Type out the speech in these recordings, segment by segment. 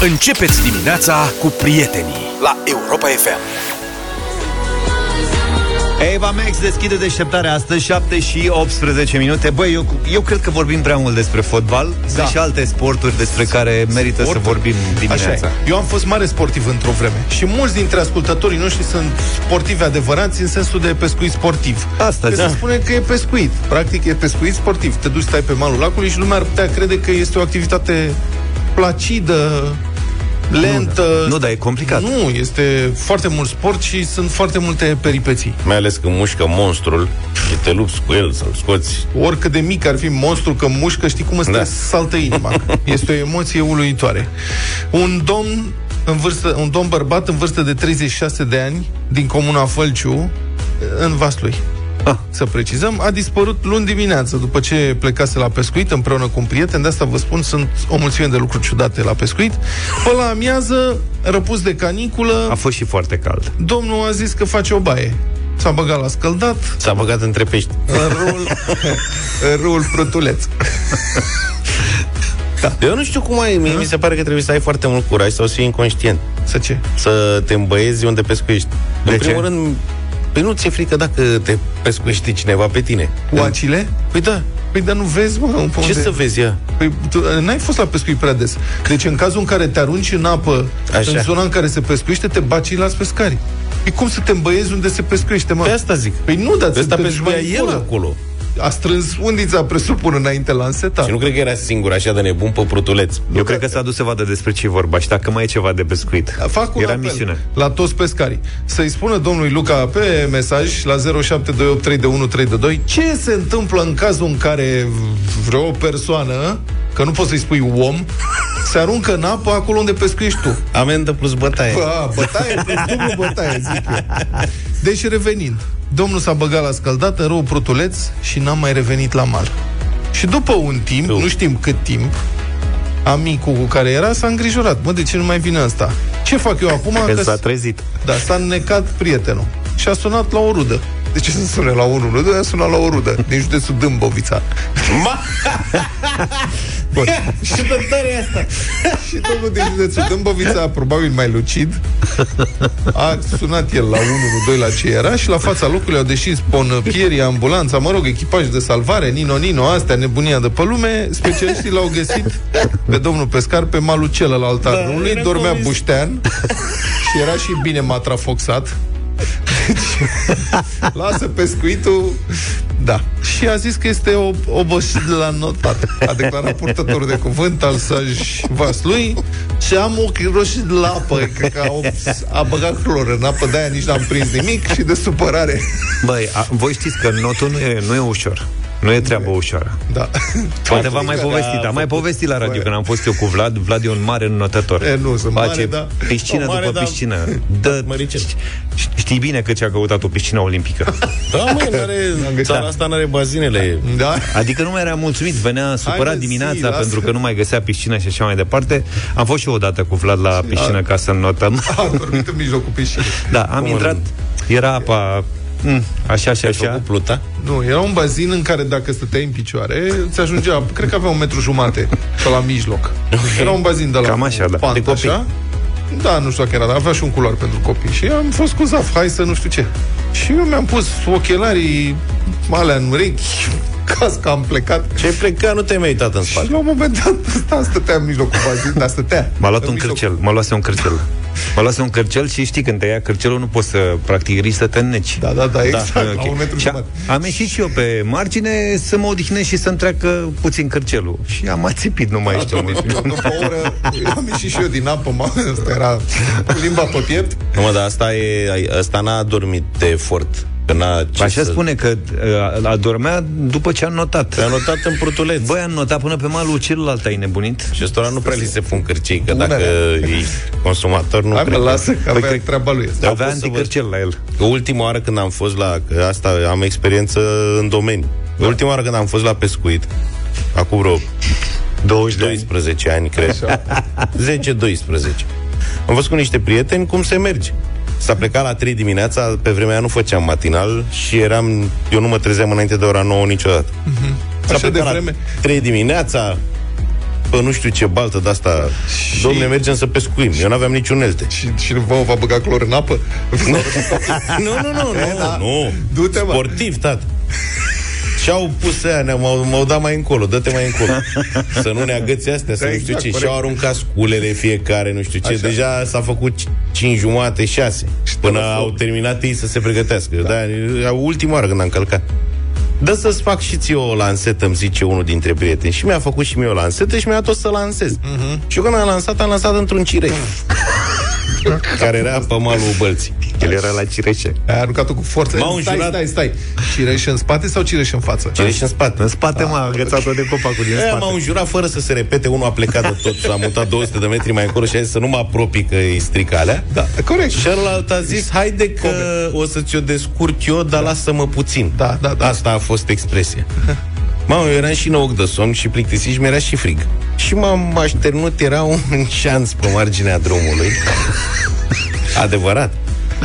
Începeți dimineața cu prietenii la Europa FM. Eva Max deschide deșteptarea astăzi 7 și 18 minute Băi, eu, eu cred că vorbim prea mult despre fotbal da. Sunt și alte sporturi despre care merită sporturi. să vorbim dimineața Așa e. Eu am fost mare sportiv într-o vreme Și mulți dintre ascultătorii noștri sunt sportivi adevărați În sensul de pescuit sportiv Asta, că da. se spune că e pescuit Practic e pescuit sportiv Te duci, stai pe malul lacului și lumea ar putea crede că este o activitate placidă lentă. Nu, da. nu, dar e complicat. Nu, este foarte mult sport și sunt foarte multe peripeții. Mai ales când mușcă monstrul și te lupți cu el să-l scoți. Oricât de mic ar fi monstru că mușcă, știi cum îți da. saltă inima. Este o emoție uluitoare. Un domn în vârstă, un domn bărbat în vârstă de 36 de ani din comuna Fălciu în Vaslui ah. să precizăm, a dispărut luni dimineață, după ce plecase la pescuit împreună cu un prieten. De asta vă spun, sunt o mulțime de lucruri ciudate la pescuit. Pe la amiază, răpus de caniculă... A fost și foarte cald. Domnul a zis că face o baie. S-a băgat la scăldat. S-a băgat între pești. În râul, în râul Prutuleț. Da. Eu nu știu cum ai, mie mi se pare că trebuie să ai foarte mult curaj sau să fii inconștient. Să ce? Să te îmbăiezi unde pescuiești. De în ce? primul rând, Păi nu ți-e frică dacă te pescuiește cineva pe tine? Oacile? Păi da. Păi dar nu vezi, mă, Ce unde... să vezi ea? Păi tu n-ai fost la pescuit prea des. Deci în cazul în care te arunci în apă, Așa. în zona în care se pescuiește, te baci la pescari. Păi cum să te îmbăiezi unde se pescuiește, mă? Pe asta zic. Păi nu, dar pe asta pescuia el acolo a strâns undița, presupun, înainte la înseta. Și nu cred că era singur așa de nebun pe prutuleț. Eu cred că s-a dus să vadă despre ce vorba și dacă mai e ceva de pescuit. Fac un era apel misiune. la toți pescarii. Să-i spună domnului Luca pe mesaj la 07283132 ce se întâmplă în cazul în care vreo persoană că nu poți să-i spui om, se aruncă în apă acolo unde pescuiești tu. Amendă plus bătaie. Bă, bătaie plus dublu bătaie, zic eu. Deci revenind, Domnul s-a băgat la scăldat în rău prutuleț și n-a mai revenit la mal. Și după un timp, nu știm cât timp, amicul cu care era s-a îngrijorat. Mă, de ce nu mai vine ăsta? Ce fac eu acum? Că s-a trezit. Da, s-a înnecat prietenul. Și a sunat la o rudă. De ce să sune la unul? Nu a sunat la o rudă din județul Dâmbovița. Ma! Bun. și de tare asta. și domnul din județul Dâmbovița, probabil mai lucid, a sunat el la 112 la ce era și la fața locului au deschis ponpierii, ambulanța, mă rog, echipaj de salvare, Nino Nino, astea, nebunia de pe lume, specialiștii l-au găsit pe domnul pescar pe malul celălalt al da, râului, dormea convins. buștean și era și bine matrafoxat deci, lasă pescuitul. Da. Și a zis că este o obosit la notat. A declarat purtătorul de cuvânt al săj vaslui și am ochii roșii de la apă. Cred că a, a băgat clor în apă, de-aia nici n-am prins nimic și de supărare. Băi, a, voi știți că notul nu e, nu e ușor. Nu e treabă ușoară. Da. Poate v-am mai povestit, am mai povestit la radio când am fost eu cu Vlad. Vlad e un mare notător. E, nu, sunt Face mare, da. piscină O mare, după da. piscină. Dă, știi bine că ți-a căutat o piscină olimpică. Da, măi, n-are, țara asta n-are bazinele. Da. Adică nu mai era mulțumit, venea supărat Hai, dimineața zi, lasă. pentru că nu mai găsea piscină și așa mai departe. Am fost și eu odată cu Vlad la piscină ca să notăm. A dormit în mijlocul piscinii. Da, am Cum intrat, era apa mm, așa și Ai așa. făcut pluta? Nu, era un bazin în care dacă stăteai în picioare, ți ajungea, cred că avea un metru jumate pe la mijloc. Era un bazin de la Cam așa, da. pant, De copii. Așa. Da, nu știu dacă era, dar avea și un culoar pentru copii. Și am fost cu Zaf, hai să nu știu ce. Și eu mi-am pus ochelarii alea în urechi, casca, am plecat. Ce ai plecat, nu te-ai mai uitat în Și spate. la un moment dat, ăsta stătea în mijlocul bazin, dar stătea. M-a luat în un mijloc. cârcel, m-a luat un cârcel. M-a luat un cârcel și știi când te ia cârcelul nu poți să practic risci să te înneci. Da, da, da, exact, Da, la ok. un metru Și a- jumătate. am ieșit și eu pe margine să mă odihnesc și să-mi treacă puțin cârcelul. Și am ațipit, nu mai știu. După, după o oră, am ieșit și eu din apă, mă, ăsta era cu limba pe piept. Nu, mă, dar asta, e, ai- asta n-a dormit de efort. Că n-a ce Așa să... spune că uh, adormea după ce a notat. Te-a notat în prutuleț. Băi, am notat până pe malul celălalt, ai nebunit? Și ăstora nu prea li se pun cârcei, că Unele. dacă e consumator, nu Hai, mă, cred. lasă, că avea cred- treaba lui. Da. Avea pot să vă- anticârcel la el. Că ultima oară când am fost la... Că asta am experiență în domeniu. Da. Ultima oară când am fost la pescuit, acum vreo 20 de ani. 12 ani, cred. 10-12. Am fost cu niște prieteni cum se merge. S-a plecat la 3 dimineața, pe vremea aia nu făceam matinal și eram, eu nu mă trezeam înainte de ora 9 niciodată. S-a Așa de plecat vreme. la 3 dimineața, pe nu știu ce baltă de asta. Și... Domne, mergem să pescuim. Eu n-aveam niciun unelte. Și, și vă va băga clor în apă? nu, nu, nu, nu, da. nu. Du-te, mă. Sportiv, tată. Și-au pus aia, m-au, m-au dat mai încolo, dă-te mai încolo. să nu ne agăți astea, să exact, nu știu ce. Corect. Și-au aruncat sculele fiecare, nu știu ce. Așa. Deja s-a făcut 5 jumate, 6. Până au terminat ei să se pregătească. Da. da ultima oară când am călcat. Dă să-ți fac și ție o lansetă, îmi zice unul dintre prieteni. Și mi-a făcut și mie o lansetă și mi-a tot să lansez. Uh-huh. Și eu când am lansat, am lansat într-un cirei. care era pe malul bălții. El era la cireșe. Ai aruncat-o cu forță. M-au stai, stai, stai, stai. Cireș în spate sau cireș în față? Cireș în spate. În spate, mă, a agățat-o de copacul din spate. M-au jurat fără să se repete. Unul a plecat de tot, s-a mutat 200 de metri mai încolo și a zis să nu mă apropii că e stricalea. Da, corect. Și celălalt a zis, haide că o să ți-o descurc eu, dar da. lasă-mă puțin. Da, da, da. Asta a fost expresia. Mamă, eu eram și în ochi de somn și plictisit și mi-era și frig. Și m-am așternut, era un șanț pe marginea drumului. Adevărat.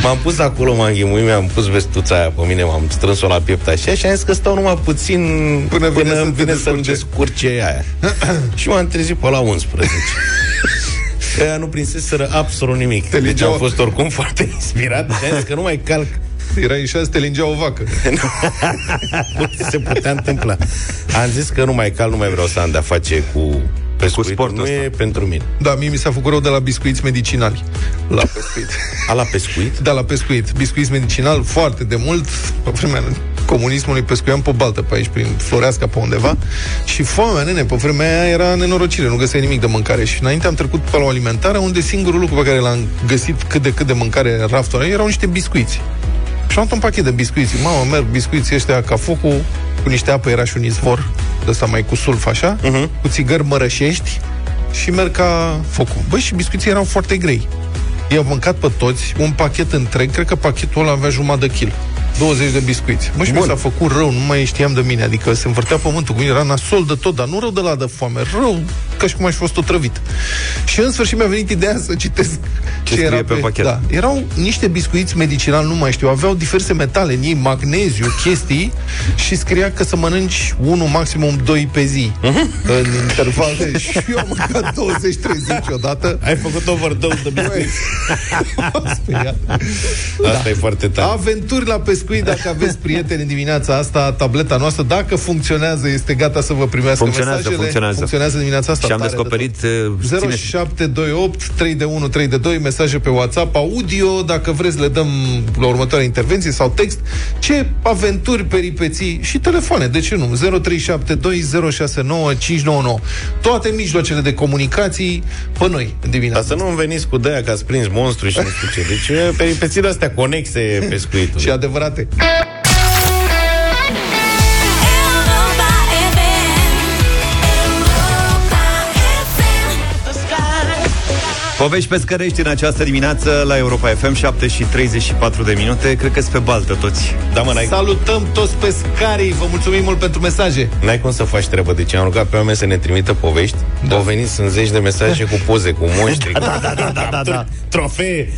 M-am pus acolo, m-am ghimuit, mi-am pus vestuța aia pe mine, m-am strâns-o la piept așa și am zis că stau numai puțin până, până vine, să vine să-mi descurce aia. și m-am trezit pe la 11. Ăia nu prinseseră absolut nimic. Te deci am fost oricum foarte inspirat și am zis că nu mai calc era în șase, te lingea o vacă. Se putea întâmpla. Am zis că nu mai cal, nu mai vreau să am de-a face cu pescuit. Cu sportul nu ăsta. e pentru mine. Da, mie mi s-a făcut rău de la biscuiți medicinali. La pescuit. A, la pescuit? Da, la pescuit. Biscuiți medicinal foarte de mult. Pe vremea comunismului pescuiam pe baltă pe aici, prin Floreasca, pe undeva. Și foamea, nene, pe vremea aia era nenorocire, nu găseai nimic de mâncare. Și înainte am trecut pe la o alimentară, unde singurul lucru pe care l-am găsit cât de cât de mâncare în raftul erau niște biscuiți. Și am un pachet de biscuiți. Mamă, merg biscuiții ăștia ca focul, cu niște apă, era și un izvor, ăsta mai cu sulf așa, uh-huh. cu țigări mărășești și merg ca focul. Băi, și biscuiții erau foarte grei. I-au mâncat pe toți, un pachet întreg, cred că pachetul ăla avea jumătate de kil. 20 de biscuiți. Mă, și mi s-a făcut rău, nu mai știam de mine. Adică se învârtea pământul cu mine, era nasol de tot, dar nu rău de la de foame, rău, ca și cum aș fi fost otrăvit. Și în sfârșit mi-a venit ideea să citesc ce, ce era pe, pe pachet. Da, erau niște biscuiți medicinal, nu mai știu, aveau diverse metale în ei, magneziu, chestii și scria că să mănânci unul, maximum doi pe zi. Uh-huh. În intervale. și eu am mâncat 20-30 odată. Ai făcut overdose de biscuiți. Asta da. e foarte tare. Aventuri la pescuit pescuit, dacă aveți prieteni în dimineața asta, tableta noastră, dacă funcționează, este gata să vă primească funcționează, mesajele. Funcționează, funcționează dimineața asta. Și am descoperit... 0728 3 de 1 3 de 2 mesaje pe WhatsApp, audio, dacă vreți le dăm la următoarea intervenție sau text, ce aventuri, peripeții și telefoane, de ce nu? 0372069599. Toate mijloacele de comunicații pe noi în dimineața. Dar să nu veniți cu de că ați prins monstru și nu știu ce. Deci peripeții de-astea conexe pescuitul. și adevărat departe. Povești pescărești în această dimineață la Europa FM 7 și 34 de minute. Cred că sunt pe baltă toți. Da, mă, Salutăm toți pescarii. Vă mulțumim mult pentru mesaje. N-ai cum să faci treabă Deci am rugat pe oameni să ne trimită povești. Da. Au venit sunt zeci de mesaje cu poze Cu monștri, da, da, da, da, da, da, da. trofee.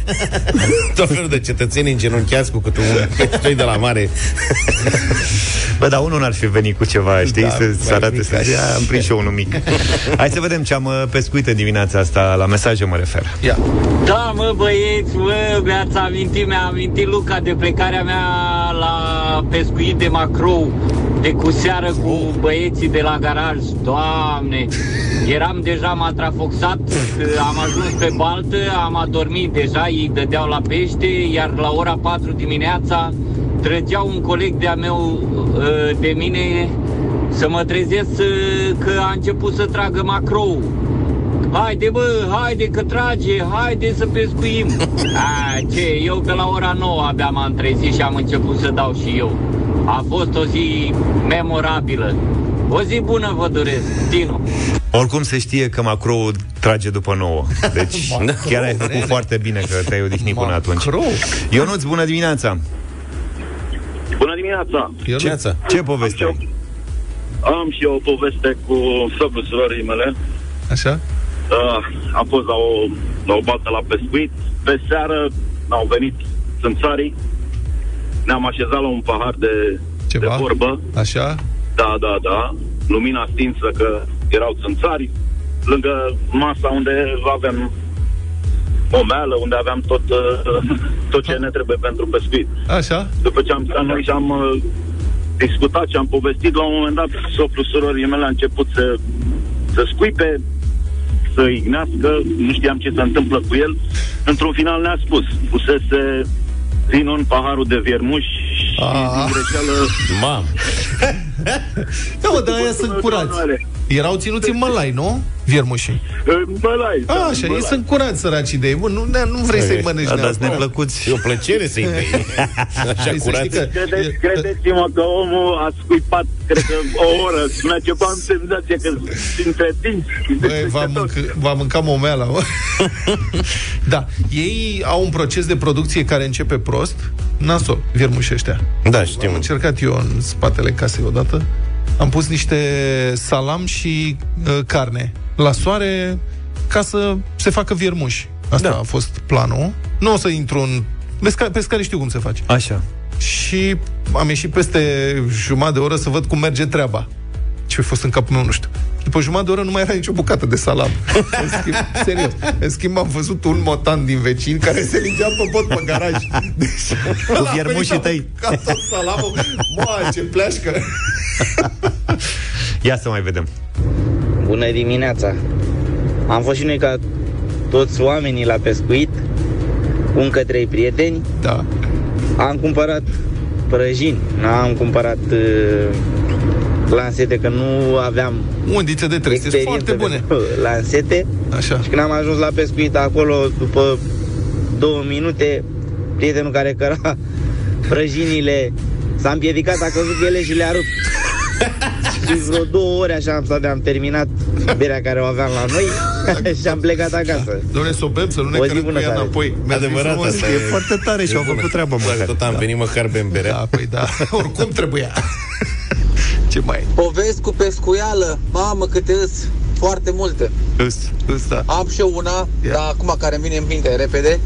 Tot felul de cetățeni îngenunchiați Cu câte un petroi de la mare. Bă, dar unul n-ar fi venit cu ceva, știi, da, să, să arate să zice, am prins și eu unul mic. Hai să vedem ce am uh, pescuit în dimineața asta, la mesaje mă refer. Ia. Da, mă, băieți, mă, mi-ați amintit, mi-a amintit Luca de plecarea mea la pescuit de macrou de cu seară cu băieții de la garaj. Doamne, eram deja matrafoxat, am ajuns pe baltă, am adormit deja, ei dădeau la pește, iar la ora 4 dimineața trăgea un coleg de-a meu ă, de mine să mă trezesc că a început să tragă macrou. Haide bă, haide că trage, haide să pescuim. A, ce, eu pe la ora 9 abia m-am trezit și am început să dau și eu. A fost o zi memorabilă. O zi bună vă doresc, Tino. Oricum se știe că Macrou trage după nouă. Deci chiar ai făcut foarte bine că te-ai odihnit până atunci. Ionuț, bună dimineața! Bună dimineața! Ce, ce poveste am, am și eu o poveste cu sobrul surorii mele. Așa? Uh, am fost la o, la o baltă la pescuit. Pe seară au venit țânțarii. Ne-am așezat la un pahar de, Ceva? de vorbă. Așa? Da, da, da. Lumina stinsă că erau țânțari. lângă masa unde avem meală, unde aveam tot, uh, tot ce ne trebuie pentru pescuit. Așa? După ce am stat noi și am uh, discutat și am povestit, la un moment dat, sofrul surorii mele a început să, să scuipe, să ignească, nu știam ce se întâmplă cu el. Într-un final ne-a spus, pusese vinul în paharul de viermuș și Ah. din greșeală Mam, Da, mă, dar aia sunt curați. Erau ținuți în mălai, nu? Viermușii. Mălai, A, așa, ei sunt curați, săracii de ei. Bă, nu, ne- nu vrei să-i mănânci Da, dați neapărat. neplăcuți. e o plăcere să-i bei. Așa Hai să curat. știi că- Credeți, credeți-mă că omul a scuipat, cred că, o oră. Spunea ceva am senzație că între dinți. Băi, va, mânca, va mânca momeala, mă. da, ei au un proces de producție care începe prost, nasol, viermuși ăștia. Da, Am știm. încercat eu în spatele casei odată. Am pus niște salam și uh, carne la soare ca să se facă viermuși. Asta da. a fost planul. Nu o să intru în... Pesca- pescarii știu cum se face. Așa. Și am ieșit peste jumătate de oră să văd cum merge treaba. Ce a fost în capul meu, nu știu. Și după jumătate de oră nu mai era nicio bucată de salam. În schimb, serios. În schimb, am văzut un motan din vecin care se lingea pe pot pe garaj. Deci, Cu viermușii tăi. Ca tot salamul. Mă, ce pleașcă! Ia să mai vedem. Bună dimineața! Am fost și noi ca toți oamenii la pescuit, cu încă trei prieteni. Da. Am cumpărat prăjini, n-am cumpărat uh, lansete, că nu aveam Undițe de trei, sunt experiență foarte bune. pe lansete. Așa. Și când am ajuns la pescuit acolo, după două minute, prietenul care căra prăjinile s-a împiedicat, a căzut cu ele și le-a rupt. și vreo două ore așa am stat de am terminat berea care o aveam la noi și am plecat acasă. Doamne, să o bem, să nu ne O zi cărăm cu bună ea tare. înapoi. Mi-ați Adevărat, frumos. asta E foarte tare și au făcut treaba, Dacă măcar. tot am venit măcar bem berea. Da, păi da, oricum trebuia. Ce mai? Povesti cu pescuială, mamă câte îs, foarte multe. Îs, îs, da. Am și eu una, Ia. dar acum care îmi vine în minte repede.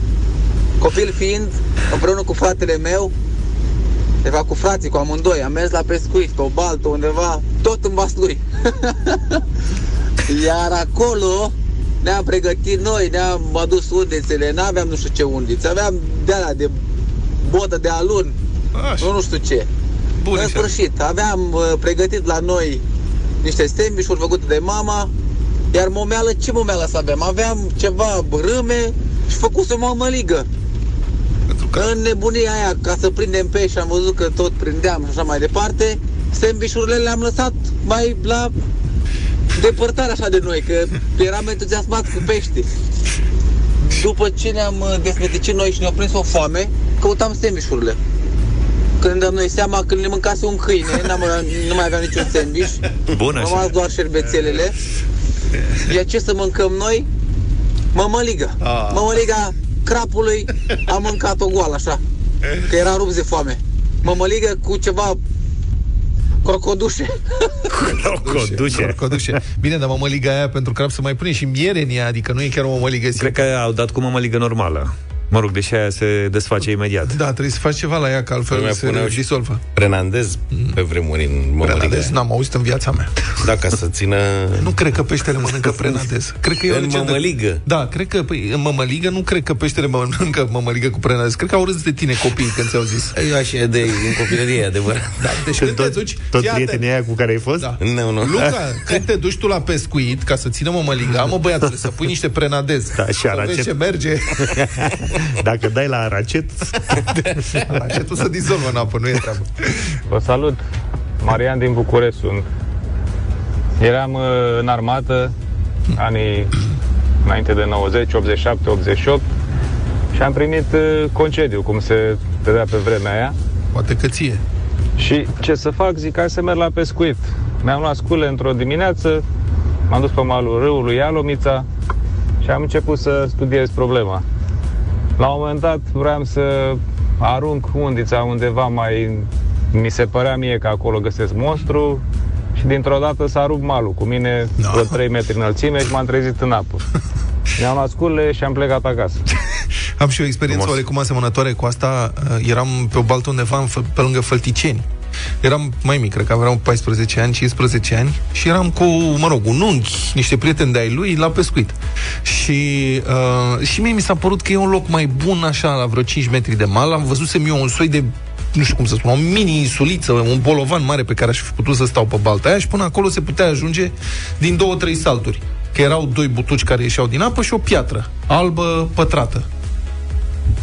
Copil fiind, împreună cu fratele meu, de fapt cu frații, cu amândoi, am mers la pescuit, pe o baltă undeva, tot în Vaslui. Iar acolo ne-am pregătit noi, ne-am adus undițele, n-aveam nu știu ce undițe, aveam de alea de botă de alun, Așa, nu, nu știu ce. Bun, în așa. sfârșit, aveam uh, pregătit la noi niște sandwich-uri făcute de mama, iar momeală, ce momeală să avem? Aveam ceva râme și făcuse o mămăligă. Pentru că În nebunia aia, ca să prindem pești, și am văzut că tot prindeam și așa mai departe, sandwich-urile le-am lăsat mai la depărtare așa de noi, că eram entuziasmați cu pești. După ce ne-am uh, desmeticit noi și ne-au prins o foame, căutam sandwich-urile. Când ne dăm noi seama că ne mâncase un câine, n-am, nu mai aveam niciun sandwich, Bun, am așa. luat doar șervețelele. Iar ce să mâncăm noi? Mămăligă. Ah. Mămăliga crapului am mâncat-o goală așa, că era rupt de foame. Mămăligă cu ceva crocodușe. Codușe. Crocodușe. Bine, dar mămăliga aia pentru crap să mai pune și miere în ea, adică nu e chiar o mămăligă Cred că au dat cu mămăligă normală. Mă rog, deși aia se desface imediat. Da, trebuie să faci ceva la ea, că altfel Lumea se puneau și- disolvă. Renandez pe vremuri în mămăligă. Prenadez n-am auzit în viața mea. Da, ca să țină... Nu cred că peștele mănâncă prenadez. Cred că e o În legendă. mămăligă. Da, cred că păi, în mămăligă nu cred că peștele mănâncă mămăligă cu prenadez. Cred că au râs de tine copiii când ți-au zis. Eu așa de în copilărie, adevărat. Da, deci când te duci... Tot fii atent. prietenii aia cu care ai fost? Da. Nu, nu. Luca, când te duci tu la pescuit ca să țină mămăliga, mă băiatule, să pui niște prenadez. Da, și Să aracet. vezi ce merge. Dacă dai la aracet, Aracetul să dizolvă în apă, nu e treabă. Vă salut! Marian din București sunt. Eram uh, în armată anii înainte de 90, 87, 88 și am primit uh, concediu, cum se dădea pe vremea aia. Poate că ție. Și ce să fac? Zic, hai să merg la pescuit. Mi-am luat scule într-o dimineață, m-am dus pe malul râului Ialomița și am început să studiez problema. La un moment dat vreau să arunc undița undeva mai... Mi se părea mie că acolo găsesc monstru și dintr-o dată s-a rupt malul cu mine No. vreo 3 metri înălțime și m-am trezit în apă. Mi-am luat scule și am plecat acasă. Am și o experiență Frumos. oarecum asemănătoare cu asta. Uh, Eram pe o baltă undeva în, Fă- pe lângă Fălticeni. Eram mai mic, cred că aveam 14 ani, 15 ani și eram cu, mă rog, un unchi, niște prieteni de-ai lui la pescuit. Și, uh, și mie mi s-a părut că e un loc mai bun așa, la vreo 5 metri de mal. Am văzut eu un soi de nu știu cum să spun, o mini-insuliță, un bolovan mare pe care aș fi putut să stau pe balta aia și până acolo se putea ajunge din două, trei salturi. Că erau doi butuci care ieșeau din apă și o piatră albă pătrată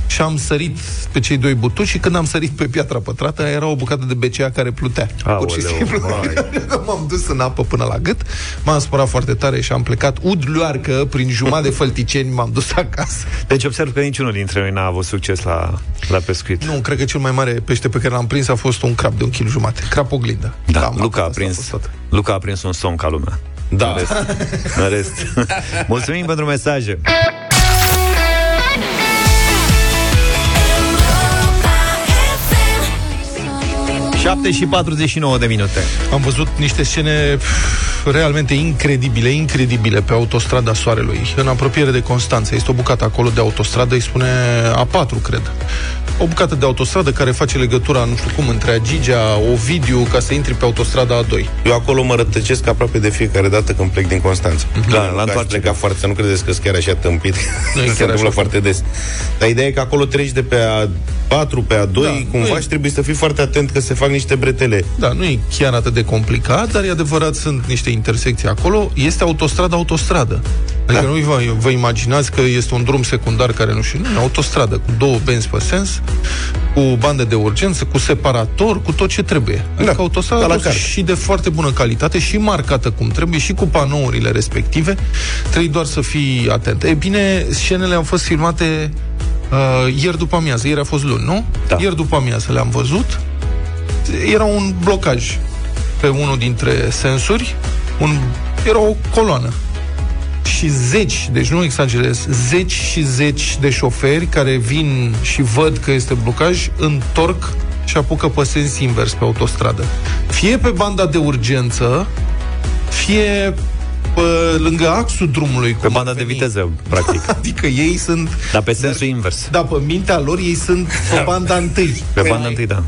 și am sărit pe cei doi butuci și când am sărit pe piatra pătrată, era o bucată de BCA care plutea. Aoleu, pur și simplu. m-am dus în apă până la gât, m-am spărat foarte tare și am plecat udluarcă prin jumătate de fălticeni, m-am dus acasă. Deci observ că niciunul dintre noi n-a avut succes la, la pescuit. Nu, cred că cel mai mare pește pe care l-am prins a fost un crap de un kil jumate. Crap oglindă. Da, da Luca a prins, Luca a prins un somn ca lumea. Da. În rest. în rest. Mulțumim pentru mesaje. 7 și 49 de minute. Am văzut niște scene realmente incredibile, incredibile pe autostrada Soarelui, în apropiere de Constanța. Este o bucată acolo de autostradă, îi spune A4, cred. O bucată de autostradă care face legătura, nu știu cum, între Agigea, Ovidiu, ca să intri pe autostrada A2. Eu acolo mă rătăcesc aproape de fiecare dată când plec din Constanța. Mm-hmm. Da, la întoarcere. pleca foarte, să nu credeți că chiar așa tâmpit. Nu se întâmplă foarte des. Dar ideea e că acolo treci de pe A4 pe A2, da, cumva și trebuie să fii foarte atent că se fac niște bretele. Da, nu e chiar atât de complicat, dar e adevărat, sunt niște intersecții acolo. Este autostradă, autostradă. Adică da. nu vă, vă imaginați că este un drum secundar care nu știu, nu, autostradă cu două benzi pe sens, cu bandă de urgență, cu separator, cu tot ce trebuie. Adică da. autostradă la și de foarte bună calitate și marcată cum trebuie și cu panourile respective. Trebuie doar să fii atent. E bine, scenele au fost filmate uh, ieri după amiază. Ieri a fost luni, nu? Da. Ieri după amiază le-am văzut era un blocaj pe unul dintre sensuri, un, era o coloană. Și zeci, deci nu exagerez, zeci și zeci de șoferi care vin și văd că este blocaj, întorc și apucă pe sens invers pe autostradă. Fie pe banda de urgență, fie pe lângă axul drumului. Pe banda de viteză, practic. adică ei sunt... Dar pe sensul invers. Da, pe mintea lor ei sunt pe banda întâi. Pe banda întâi, da.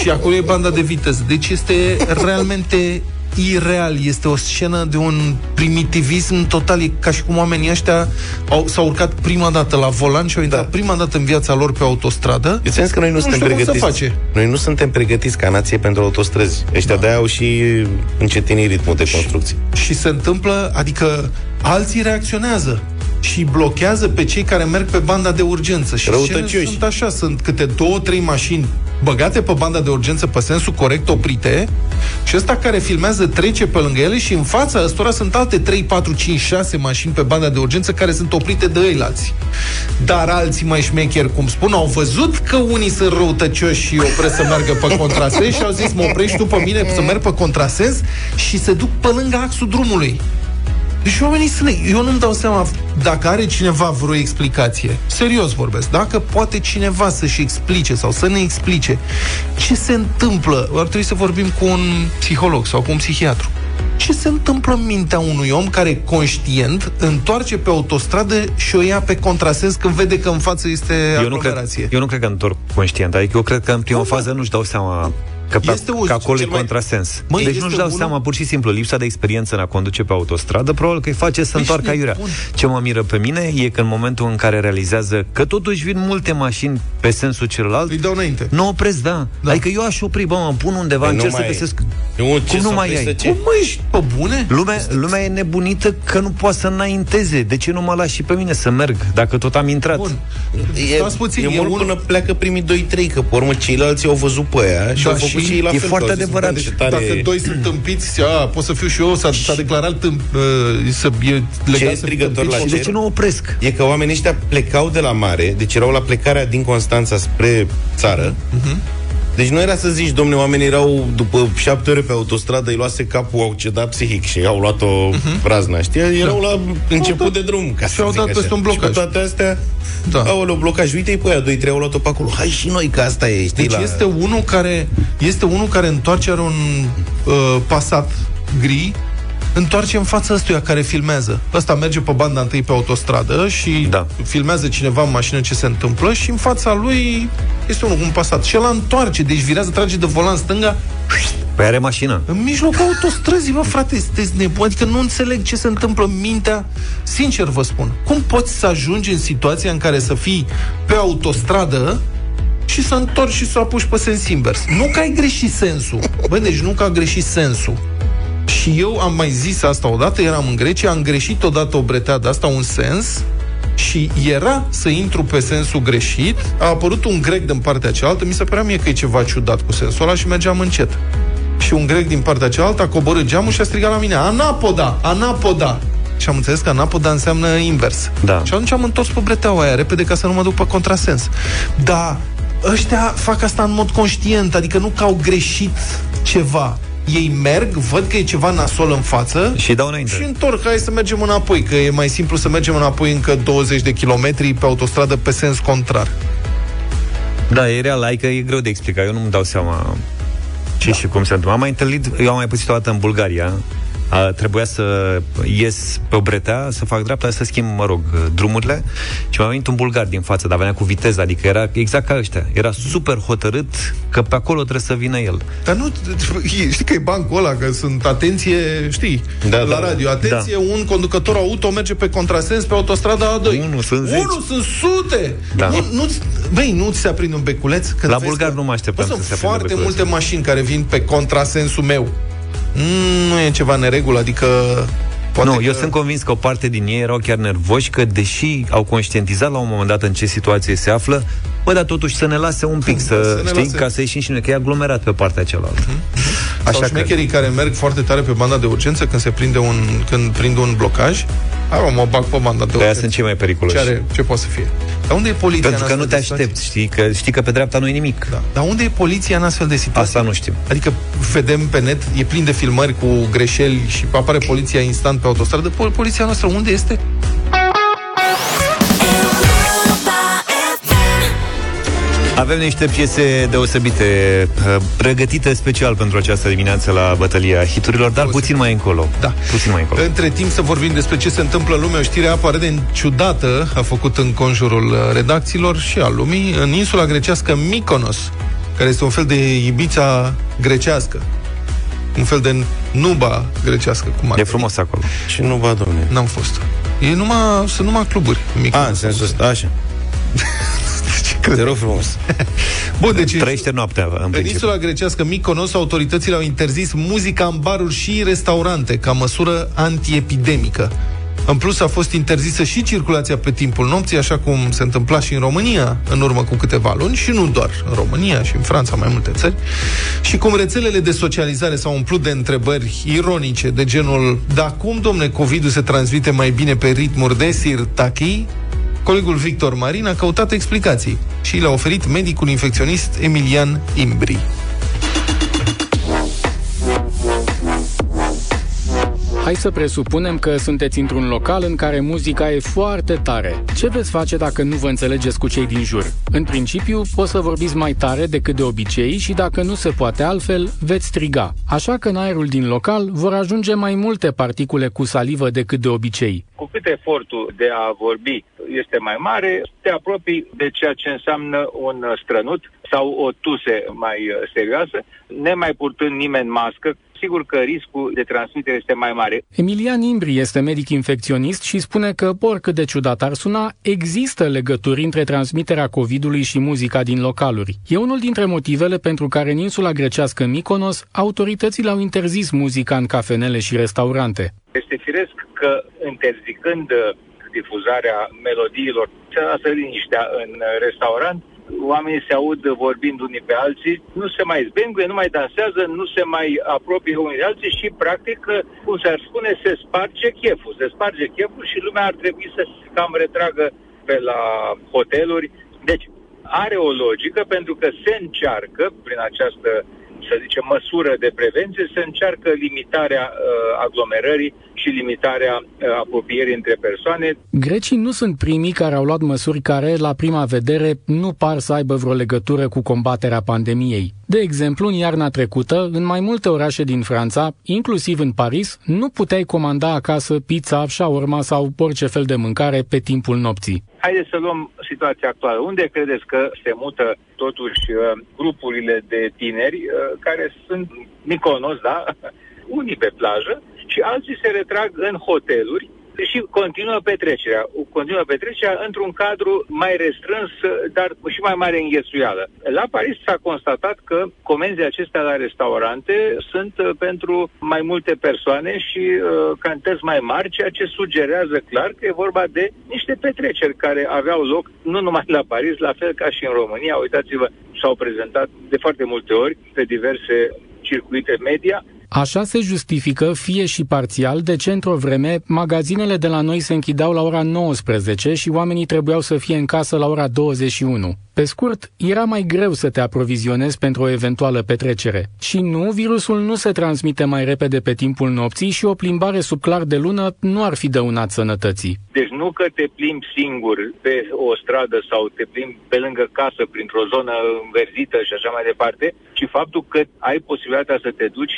Și acolo e banda de viteză. Deci este realmente ireal. Este o scenă de un primitivism total. E ca și cum oamenii ăștia au, s-au urcat prima dată la volan și au intrat da. prima dată în viața lor pe autostradă. Eu țin că noi nu, nu suntem pregătiți. Face. Noi nu suntem pregătiți ca nație pentru autostrăzi. Ăștia da. de au și încetinit ritmul de construcție. Și, și se întâmplă, adică alții reacționează și blochează pe cei care merg pe banda de urgență. Și sunt așa, sunt câte două, trei mașini băgate pe banda de urgență pe sensul corect, oprite, și ăsta care filmează trece pe lângă ele și în fața ăstora sunt alte 3, 4, 5, 6 mașini pe banda de urgență care sunt oprite de ăilalți. Dar alții mai șmecheri, cum spun, au văzut că unii sunt răutăcioși și opresc să meargă pe contrasens și au zis, mă oprești tu pe mine să merg pe contrasens și se duc pe lângă axul drumului. Deci oamenii sunt... Eu nu-mi dau seama dacă are cineva vreo explicație. Serios vorbesc. Dacă poate cineva să-și explice sau să ne explice ce se întâmplă, ar trebui să vorbim cu un psiholog sau cu un psihiatru. Ce se întâmplă în mintea unui om care, conștient, întoarce pe autostradă și o ia pe contrasens când vede că în față este eu nu cred, eu nu cred că întorc conștient. Adică eu cred că în prima fază nu-și dau seama Că, pe, este că acolo e contrasens. Mai... deci nu-și dau unul... seama, pur și simplu, lipsa de experiență în a conduce pe autostradă, probabil că îi face să păi întoarcă aiurea. Ce mă miră pe mine e că în momentul în care realizează că totuși vin multe mașini pe sensul celălalt, îi dau înainte. Nu opresc, da. da. Adică eu aș opri, bă, mă pun undeva, păi încerc să găsesc... Eu, Cum nu mai ai? Cum mai ești pe bune? Lumea, lumea e nebunită că nu poate să înainteze. De ce nu mă lași și pe mine să merg, dacă tot am intrat? Bun. E, puțin, e, e mult un... până pleacă primii 2-3, că pe urmă ceilalți au văzut pe aia și da, au făcut și ei la E fel, foarte adevărat. Deci, tare... Dacă doi sunt tâmpiți, a, pot să fiu și eu, s-a, s-a declarat tâmp, uh, să e legat Ce strigător la cer? De ce nu opresc? E că oamenii ăștia plecau de la mare, deci erau la plecarea din Constanța spre țară, uh-huh deci nu era să zici, domne, oamenii erau după șapte ore pe autostradă, îi luase capul, au cedat psihic și au luat-o uh-huh. razna, știi? Erau la început de drum, ca și au dat peste un blocaj. Și cu toate astea, da. au luat blocaj. Uite-i pe aia, doi, trei au luat-o pe acolo. Hai și noi, că asta e, știi? Deci la... este unul care, este unul care întoarce, are un uh, pasat gri, întoarce în fața ăstuia care filmează. Ăsta merge pe banda întâi pe autostradă și da. filmează cineva în mașină ce se întâmplă și în fața lui este unul cu un pasat. Și el întoarce, deci virează, trage de volan stânga. Păi are mașină. În mijlocul autostrăzii, bă, frate, sunteți nebun. Adică nu înțeleg ce se întâmplă în mintea. Sincer vă spun. Cum poți să ajungi în situația în care să fii pe autostradă și să întorci și să apuci pe sens invers. Nu că ai greșit sensul. Bă, deci nu că a greșit sensul. Și eu am mai zis asta odată, eram în Grecia, am greșit odată o bretea de asta, un sens, și era să intru pe sensul greșit, a apărut un grec din partea cealaltă, mi se părea mie că e ceva ciudat cu sensul ăla și mergeam încet. Și un grec din partea cealaltă a coborât geamul și a strigat la mine, anapoda, anapoda. Și am înțeles că anapoda înseamnă invers. Da. Și atunci am întors pe breteaua aia repede ca să nu mă duc pe contrasens. Da, ăștia fac asta în mod conștient, adică nu că au greșit ceva. Ei merg, văd că e ceva nasol în față și dau înainte. Și întorc, hai să mergem înapoi, că e mai simplu să mergem înapoi încă 20 de kilometri pe autostradă pe sens contrar. Da, e real, adică e greu de explicat, eu nu-mi dau seama ce da. și cum se întâmplă. Am mai întâlnit, eu am mai pus o dată în Bulgaria, a, trebuia să ies pe o bretea, să fac dreapta, să schimb, mă rog, drumurile și m-a venit un bulgar din față, dar venea cu viteză, adică era exact ca ăștia. Era super hotărât că pe acolo trebuie să vină el. Dar nu, știi că e bancul ăla, că sunt atenție, știi, da, la da, radio, atenție, da. un conducător auto merge pe contrasens pe autostrada A2. Unu sunt zeci. Unu sunt sute! Da. Nu, nu, băi, nu ți se aprinde un beculeț? Când la bulgar nu mă așteptam să se foarte multe mașini care vin pe contrasensul meu nu e ceva neregulă, adică Poate nu, că... eu sunt convins că o parte din ei erau chiar nervoși că, deși au conștientizat la un moment dat în ce situație se află, bă, dar totuși să ne lase un pic, să, să știi, lase... ca să ieșim și noi, că e aglomerat pe partea cealaltă. Mm-hmm. Așa Sau șmecherii că... care merg foarte tare pe banda de urgență când se prinde un, când prind un blocaj, Hai, mă bag pe banda de Aia sunt cei mai periculoși. Ce, are, ce poate să fie? Dar unde e poliția Pentru că nu te aștepți, știi? Că știi că pe dreapta nu e nimic. Da. Dar unde e poliția în astfel de situații? Asta nu știm. Adică vedem pe net, e plin de filmări cu greșeli și apare poliția instant pe autostradă. Pol- poliția noastră unde este? Avem niște piese deosebite, uh, pregătite special pentru această dimineață la bătălia hiturilor, dar puțin mai încolo. Da. Puțin mai încolo. Între timp să vorbim despre ce se întâmplă în lume, o știre aparent ciudată a făcut în conjurul uh, redacțiilor și al lumii, în insula grecească Mykonos, care este un fel de Ibița grecească. Un fel de nuba grecească. Cum ar e frumos acolo. Și nuba, domne. N-am fost. E numai, sunt numai cluburi. A, în sensul ăsta, așa. Te rog frumos. Bun, deci... Trăiește noaptea, în, în insula grecească Mykonos, autoritățile au interzis muzica în baruri și restaurante ca măsură antiepidemică. În plus, a fost interzisă și circulația pe timpul nopții, așa cum se întâmpla și în România în urmă cu câteva luni, și nu doar în România, și în Franța, mai multe țări. Și cum rețelele de socializare s-au umplut de întrebări ironice, de genul, da cum, domne, COVID-ul se transmite mai bine pe ritmuri de sirtachii, Colegul Victor Marin a căutat explicații și le-a oferit medicul infecționist Emilian Imbri. Hai să presupunem că sunteți într-un local în care muzica e foarte tare. Ce veți face dacă nu vă înțelegeți cu cei din jur? În principiu, poți să vorbiți mai tare decât de obicei și dacă nu se poate altfel, veți striga. Așa că în aerul din local vor ajunge mai multe particule cu salivă decât de obicei. Cu cât efortul de a vorbi este mai mare, te apropii de ceea ce înseamnă un strănut sau o tuse mai serioasă, nemai purtând nimeni mască, sigur că riscul de transmitere este mai mare. Emilian Imbri este medic infecționist și spune că, oricât de ciudat ar suna, există legături între transmiterea COVID-ului și muzica din localuri. E unul dintre motivele pentru care în insula grecească Mykonos, autoritățile au interzis muzica în cafenele și restaurante. Este firesc că interzicând difuzarea melodiilor, se lasă liniștea în restaurant, oamenii se aud vorbind unii pe alții, nu se mai zbenguie, nu mai dansează, nu se mai apropie unii de alții și, practic, cum s-ar spune, se sparge cheful. Se sparge cheful și lumea ar trebui să se cam retragă pe la hoteluri. Deci, are o logică pentru că se încearcă, prin această, să zicem, măsură de prevenție, se încearcă limitarea uh, aglomerării și limitarea uh, apropierii între persoane. Grecii nu sunt primii care au luat măsuri care, la prima vedere, nu par să aibă vreo legătură cu combaterea pandemiei. De exemplu, în iarna trecută, în mai multe orașe din Franța, inclusiv în Paris, nu puteai comanda acasă pizza, shawarma sau orice fel de mâncare pe timpul nopții. Haideți să luăm situația actuală. Unde credeți că se mută totuși uh, grupurile de tineri uh, care sunt Miconos, da? Unii pe plajă și alții se retrag în hoteluri și continuă petrecerea. Continuă petrecerea într-un cadru mai restrâns, dar și mai mare înghesuială. La Paris s-a constatat că comenzii acestea la restaurante sunt uh, pentru mai multe persoane și uh, cantități mai mari, ceea ce sugerează clar că e vorba de niște petreceri care aveau loc nu numai la Paris, la fel ca și în România. Uitați-vă, s-au prezentat de foarte multe ori pe diverse circuite media Așa se justifică, fie și parțial, de ce într-o vreme magazinele de la noi se închideau la ora 19 și oamenii trebuiau să fie în casă la ora 21. Pe scurt, era mai greu să te aprovizionezi pentru o eventuală petrecere. Și nu, virusul nu se transmite mai repede pe timpul nopții și o plimbare sub clar de lună nu ar fi dăunat sănătății. Deci nu că te plimbi singur pe o stradă sau te plimbi pe lângă casă printr-o zonă înverzită și așa mai departe, ci faptul că ai posibilitatea să te duci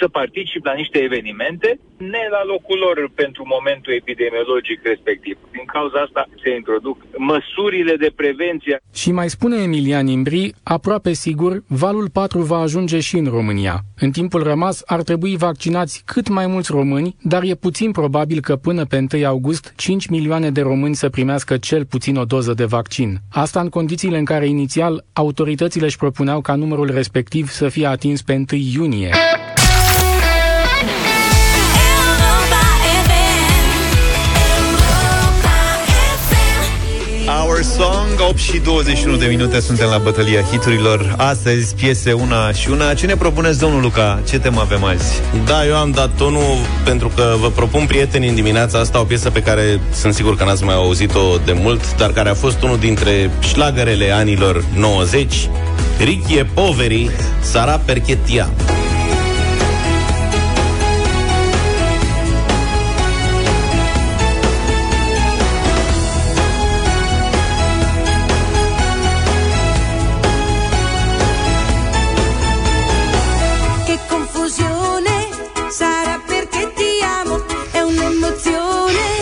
să participi la niște evenimente ne la locul lor pentru momentul epidemiologic respectiv. Din cauza asta se introduc măsurile de prevenție. Și mai spune Emilian Imbri, aproape sigur, valul 4 va ajunge și în România. În timpul rămas ar trebui vaccinați cât mai mulți români, dar e puțin probabil că până pe 1 august 5 milioane de români să primească cel puțin o doză de vaccin. Asta în condițiile în care inițial autoritățile își propuneau ca numărul respectiv să fie atins pe 1 iunie. Song 8 și 21 de minute Suntem la bătălia hiturilor Astăzi piese una și una Ce ne propuneți, domnul Luca? Ce temă avem azi? Da, eu am dat tonul Pentru că vă propun prieteni în dimineața asta O piesă pe care sunt sigur că n-ați mai auzit-o de mult Dar care a fost unul dintre șlagărele anilor 90 Richie Poveri Sara Perchetia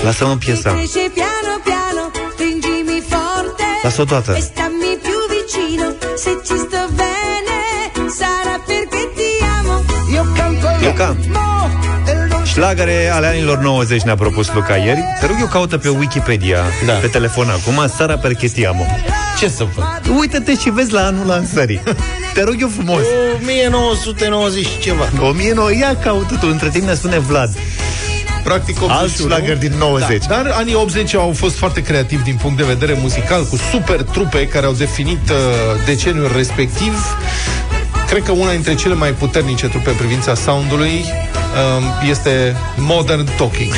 Lasă-mă piesa. Lasă-o toată. Luca, Șlagare ale anilor 90 ne-a propus Luca ieri. Te rog eu caută pe Wikipedia, da. pe telefon acum, Sara Perchetiamo. Ce să fac? Uită-te și vezi la anul lansării. Te rog eu frumos. 1990 ceva. 1900, ia caută tu, între timp ne spune Vlad. Practic 81. Alt din 90. Da, dar anii 80 au fost foarte creativi din punct de vedere muzical, cu super trupe care au definit uh, deceniul respectiv. Cred că una dintre cele mai puternice trupe în privința soundului uh, este Modern Talking.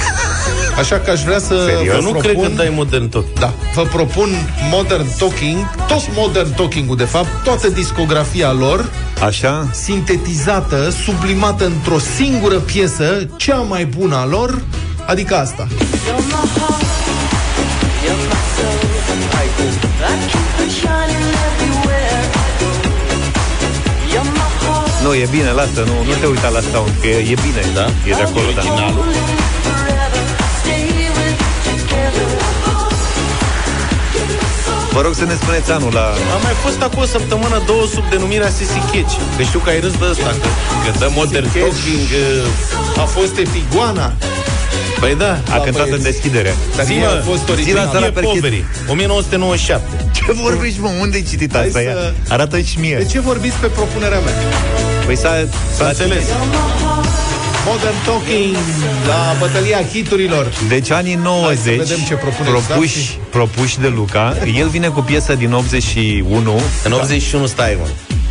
Așa că aș vrea să Serios? vă nu propun... cred că dai Modern Talking. Da, vă propun Modern Talking, tot Așa. Modern Talking-ul de fapt, toată discografia lor, Așa? sintetizată, sublimată într-o singură piesă, cea mai bună a lor, adică asta. Nu, e bine, lasă, nu, nu te uita la sound, că e, e bine, da? E de acolo, da. Vă rog să ne spuneți anul la... A mai fost acum o săptămână, două sub denumirea Sissy Catch. Că știu că ai râs de ăsta, că, că dă modern Catch. talking. uh, A fost Epiguana. Păi da, A cântat în deschidere. Dar Zi, mie mă, a fost zi la original. Sara e Perchet. poveri, 1997. Ce vorbești, mă? Unde ai citit Hai asta? să- Ia, Arată și mie. De ce vorbiți pe propunerea mea? Păi s-a, S-a înțeles. Modern Talking la bătălia hiturilor. Deci anii Hai 90 să vedem ce propune propuși, Zafi. propuși de Luca El vine cu piesa din 81 În 81 stai, mă.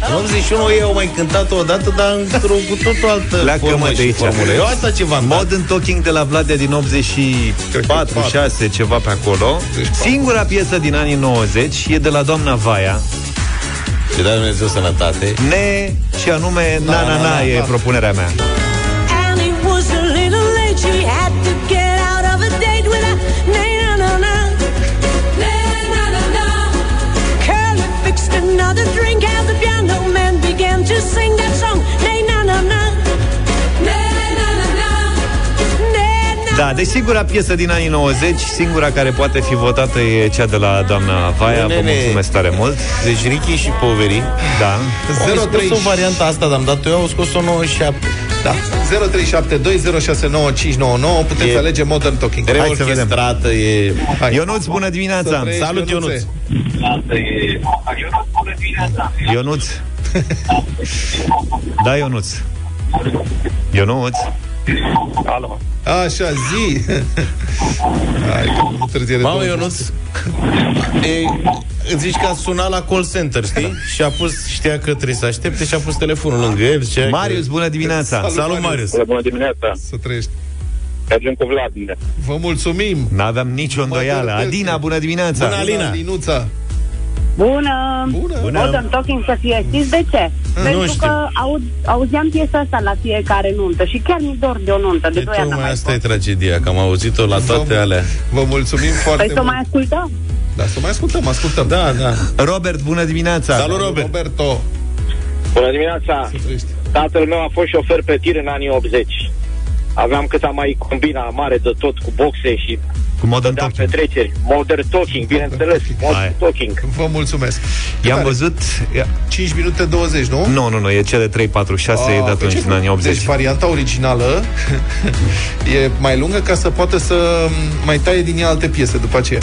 În 81 ei au mai cântat-o odată, dar într-o cu totul altă Pleacă, formă mă, de și aici. formulă. Eu asta ceva am dat. Modern Talking de la Vladea din 84, 6, ceva pe acolo Singura piesă din anii 90 e de la doamna Vaia Și dai Dumnezeu sănătate. Ne și anume Na Na Na, na, e na. propunerea mea Da, deci singura piesă din anii 90, singura care poate fi votată e cea de la doamna Vaia. Vă mulțumesc tare mult. Deci Ricky și Poveri. Da. 03 o variantă asta, dar am dat eu, au scos o 97. Da. 0372069599 Puteți e... alege Modern Talking. Hai să vedem. e... Hai. Ionuț, bună dimineața! Salut, Ionuț! Ionuț! da, Ionuț! Ionuț! Alo. Așa, zi! Hai, nu târzie Mamă, Ionuț, e, zici că a sunat la call center, știi? Și a pus, știa că trebuie să aștepte și a pus telefonul lângă el. Marius, bună dimineața! Salut, Salut Marius! Bună dimineața! Să trăiești! Mergem cu Vladimir. Vă mulțumim! N-aveam nicio îndoială. Adina, bună dimineața! Bună, Alina! Dinuța! Bună! Bună! Bună. Modern Talking să fie. Știți de ce? Nu Pentru știu. că aud, auzeam piesa asta la fiecare nuntă și chiar mi dor de o nuntă. De, De doi ani n-am tocmai mai asta e fost. tragedia, că am auzit-o la toate Vă- alea. Vă mulțumim foarte Păi să mult! mai ascultăm? Da, să mai ascultăm, ascultăm. Da, da. Robert, bună dimineața! Salut, Robert! Roberto! Bună dimineața! Să trăiești. Tatăl meu a fost șofer pe tir în anii 80. Aveam cât am mai combina mare de tot cu boxe și Cu Modern dădeam Talking. petreceri. Modern talking, bineînțeles. Modern Hai. talking. Vă mulțumesc! I-am Care? văzut... ia- 5 minute 20, nu? Nu, nu, nu, e cele 3, 4, 6 e de Ah, atunci, păi ce- din anii 80. Deci varianta originală e mai lungă ca să poată să mai taie din ea alte piese după aceea.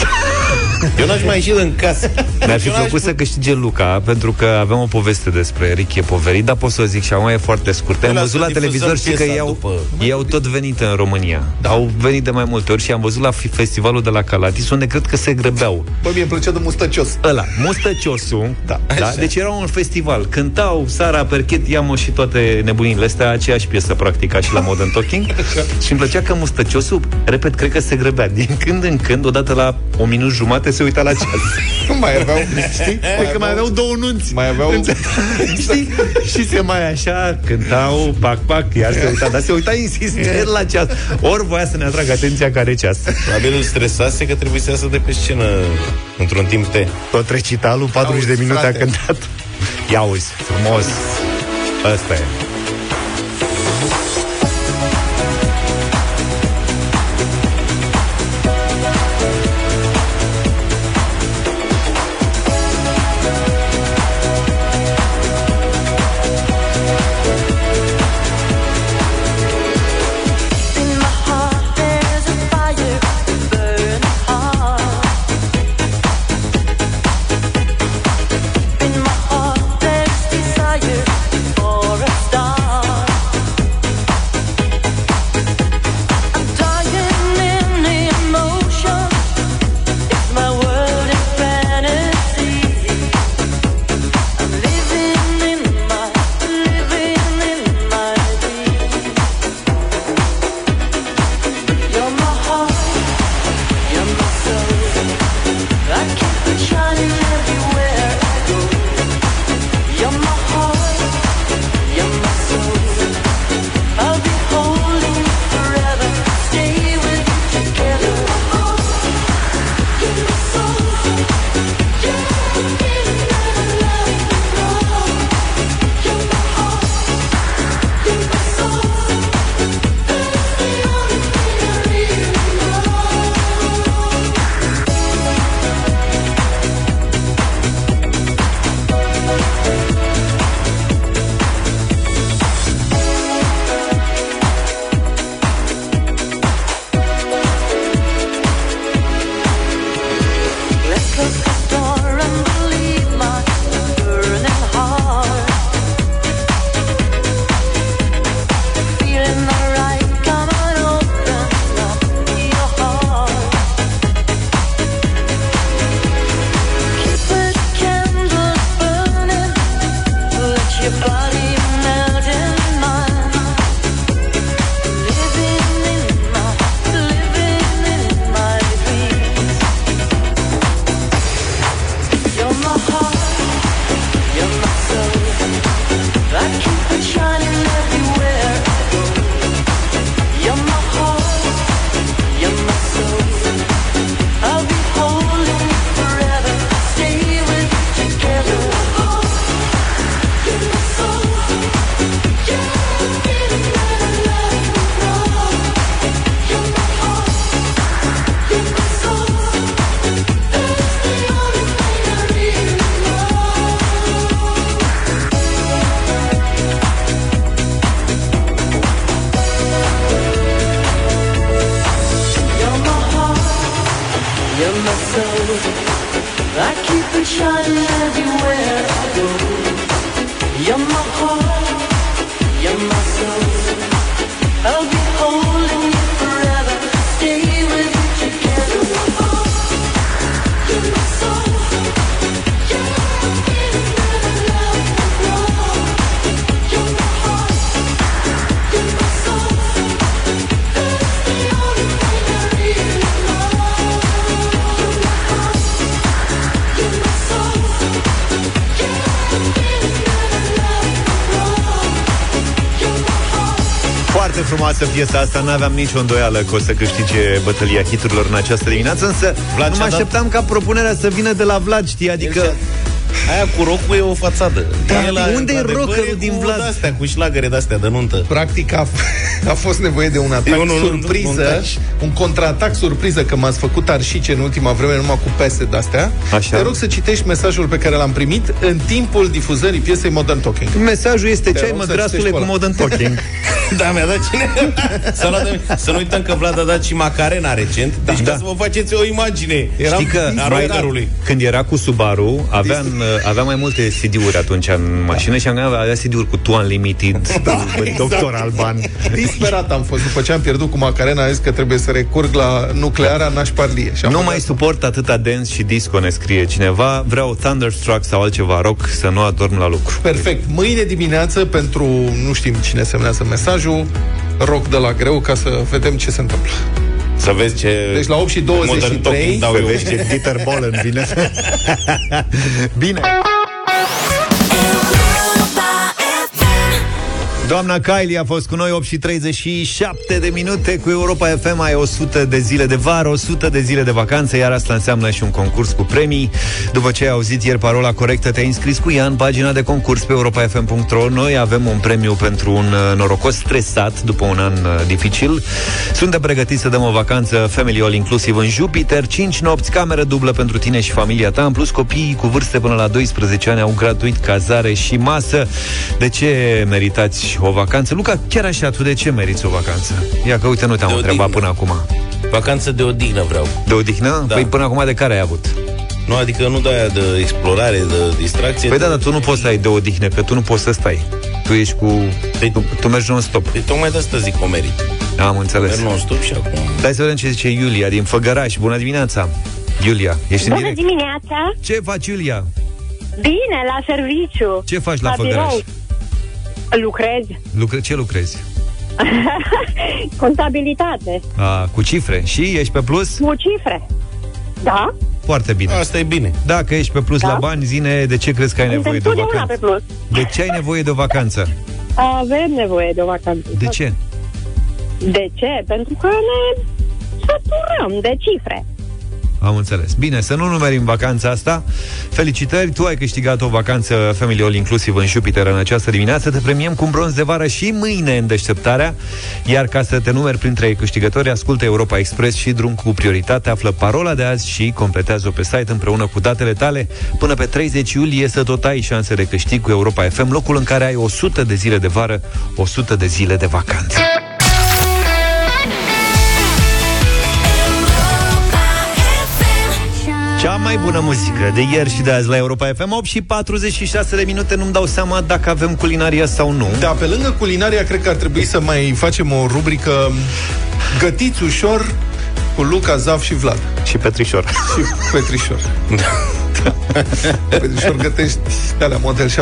Eu n-aș mai ieși din casă. Mi-ar fi Eu n-aș plăcut să câștige Luca, pentru că avem o poveste despre Ricky Poveri, dar pot să o zic și acum e foarte scurt. Am Lasă văzut la difuzăm televizor și că piesa ei au, după. ei au tot venit în România. Da. Au venit de mai multe ori și am văzut la fi- festivalul de la Calatis, unde cred că se grăbeau. Bă, mie îmi plăcea de mustăcios. Ăla, Mustăciosu, da, da? Așa. deci era un festival. Cântau Sara Perchet, Iamo și toate nebunile astea, aceeași piesă practic ca și la Modern Talking. și îmi plăcea că Mustăciosu, repet, cred că se grăbea. Din când în când, odată la o minut jumate, se uita la ceas. mai aveau, știi? Cred că mai aveau două nunți. Mai aveau... Știi? Și se mai așa, cântau, pac, pac, iar se uita, dar se uita insistent la ceas. Ori voia să ne atragă atenția care ceas. Probabil îl stresase că trebuie să iasă de pe scenă într-un timp T. Tot recitalul, 40 de Auzi, minute frate. a cântat. Ia uzi, frumos. Ăsta e. piesa asta, n-aveam nicio îndoială că o să câștige bătălia hiturilor în această dimineață, însă Vlad nu mă și-a dat- așteptam ca propunerea să vină de la Vlad, știi? Adică... Aia cu rocul e o fațadă. Da, E la- unde e adevăr, rockerul din cu Vlad? De-astea, cu șlagăre de-astea de nuntă. Practic a, a fost nevoie de un atac Eu nu- nu- surpriză, montaj. Un contraatac surpriză, că m-ați făcut arșice în ultima vreme numai cu pese de-astea. Așa. Te rog să citești mesajul pe care l-am primit în timpul difuzării piesei Modern Talking. Mesajul este Te ce ai, rog mă, să grasule, citești cu pe ăla. modern talking. Da, mi-a dat cine? Să, luat de... să nu uităm că Vlad a dat și Macarena recent. Deci Da. ca să vă faceți o imagine. Eram Știi că a mai, rockerului. când era cu Subaru, aveam, aveam mai multe CD-uri atunci în mașină și am avea CD-uri cu Tu Unlimited, da, exact. Doctor Alban. Disperat am fost după ce am pierdut cu Macarena, am zis că trebuie să recurg la nucleara nașparlie. Și am Nu băgat- mai suport atâta dance și disco, ne scrie cineva. Vreau Thunderstruck sau altceva rock să nu adorm la lucru. Perfect. Mâine dimineață, pentru nu știm cine semnează mesajul, rock de la greu ca să vedem ce se întâmplă. Să vezi ce... Deci la 8 și Modern 23 Talking dau Să eu. vezi ce Dieter Bohlen vine. Bine. Doamna Kylie a fost cu noi 8 și 37 de minute cu Europa FM Ai 100 de zile de vară, 100 de zile de vacanță Iar asta înseamnă și un concurs cu premii. După ce ai auzit ieri parola corectă Te-ai înscris cu ea în pagina de concurs pe europafm.ro Noi avem un premiu pentru un uh, norocos stresat După un an uh, dificil. Suntem pregătiți să dăm o vacanță Family All Inclusiv în Jupiter. 5 nopți, cameră dublă pentru tine și familia ta. În plus copiii cu vârste până la 12 ani Au gratuit cazare și masă. De ce meritați o vacanță? Luca, chiar așa, tu de ce meriți o vacanță? Ia că uite, nu te-am De întrebat odihnă. până acum Vacanță de odihnă vreau. De odihnă? Da. Păi până acum de care ai avut? Nu, adică nu de aia de explorare, de distracție. Păi da, dar tu nu poți să ai de odihnă, că tu nu poți să stai Tu ești cu... Păi- Tu, tu mergi non-stop Păi tocmai de asta zic o merit. Am înțeles Merg non-stop și acum... Dai să vedem ce zice Iulia din Făgăraș Bună dimineața! Iulia, ești în Bună direct? dimineața! Ce faci, Iulia? Bine, la serviciu. Ce faci la, La Făgăraș? birou. Lucrez. Lucre, ce lucrezi? Contabilitate. A, cu cifre. Și ești pe plus? Cu cifre. Da? Foarte bine. Asta e bine. Dacă ești pe plus Da. la bani, zine de ce crezi că ai Suntem nevoie de o totdeauna pe vacanță. plus. De ce ai nevoie de o vacanță? Avem nevoie de o vacanță. De ce? De ce? Pentru că ne saturăm de cifre. Am înțeles. Bine, să nu numerim vacanța asta. Felicitări, tu ai câștigat o vacanță Family All Inclusiv în Jupiter în această dimineață. Te premiem cu un bronz de vară și mâine în deșteptarea. Iar ca să te numeri printre câștigători, ascultă Europa Express și drum cu prioritate. Află parola de azi și completează-o pe site împreună cu datele tale. Până pe 30 iulie să tot ai șanse de câștig cu Europa FM, locul în care ai 100 de zile de vară, 100 de zile de vacanță. Cea mai bună muzică de ieri și de azi la Europa FM 8 și 46 de minute Nu-mi dau seama dacă avem culinaria sau nu Da, pe lângă culinaria, cred că ar trebui să mai facem o rubrică Gătiți ușor cu Luca, Zav și Vlad. Și Petrișor Și Petrișor. Petrișor gătești de alea model 70-80.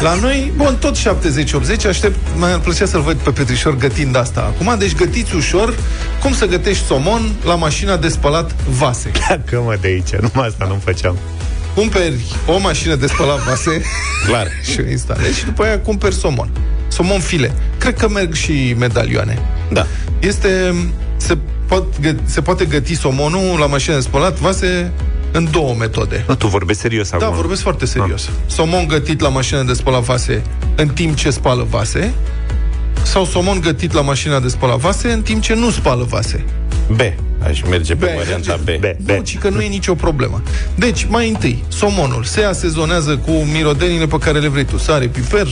La noi, bun, tot 70-80, aștept, mi-ar plăcea să-l văd pe Petrișor gătind asta acum. Deci gătiți ușor cum să gătești somon la mașina de spălat vase. Că mă de aici, numai asta nu făceam Cumperi o mașină de spălat vase Clar. și o instalezi și după aia cumperi somon. Somon file. Cred că merg și medalioane. Da. Este... Se, pot, gă- se poate găti somonul la mașină de spălat vase în două metode. Nu, tu vorbești serios Da, acum vorbesc foarte serios. Somon gătit la mașină de spălat vase în timp ce spală vase sau somon gătit la mașina de spălat vase în timp ce nu spală vase. B. Aș merge pe B, varianta B. merge. Nu, ci că nu e nicio problemă. Deci, mai întâi, somonul se asezonează cu mirodenile pe care le vrei tu. Sare, piper,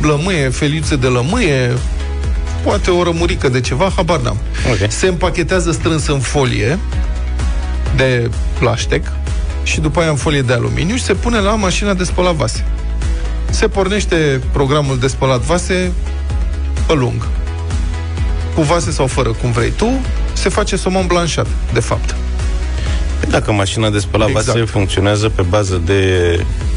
lămâie, feliuțe de lămâie, poate o rămurică de ceva, habar n-am. Ok. Se împachetează strâns în folie de plaștec și după aia în folie de aluminiu și se pune la mașina de spălat vase. Se pornește programul de spălat vase pe lung. Cu vase sau fără, cum vrei tu, se face somon blanșat, de fapt. Păi Dacă mașina de spălat exact. vase funcționează pe bază de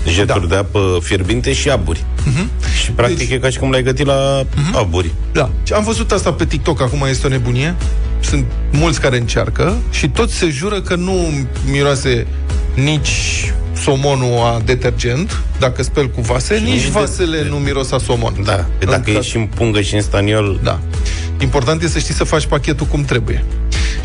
jeturi da. de apă fierbinte și aburi. Uh-huh. Și practic deci... e ca și cum l-ai gătit la uh-huh. aburi. Da. Am văzut asta pe TikTok, acum este o nebunie. Sunt mulți care încearcă și toți se jură că nu miroase nici somonul a detergent, dacă speli cu vase, și nici vasele de... nu miros a somon. Da, pe dacă e și în pungă și în staniol... Da. Important e să știi să faci pachetul cum trebuie.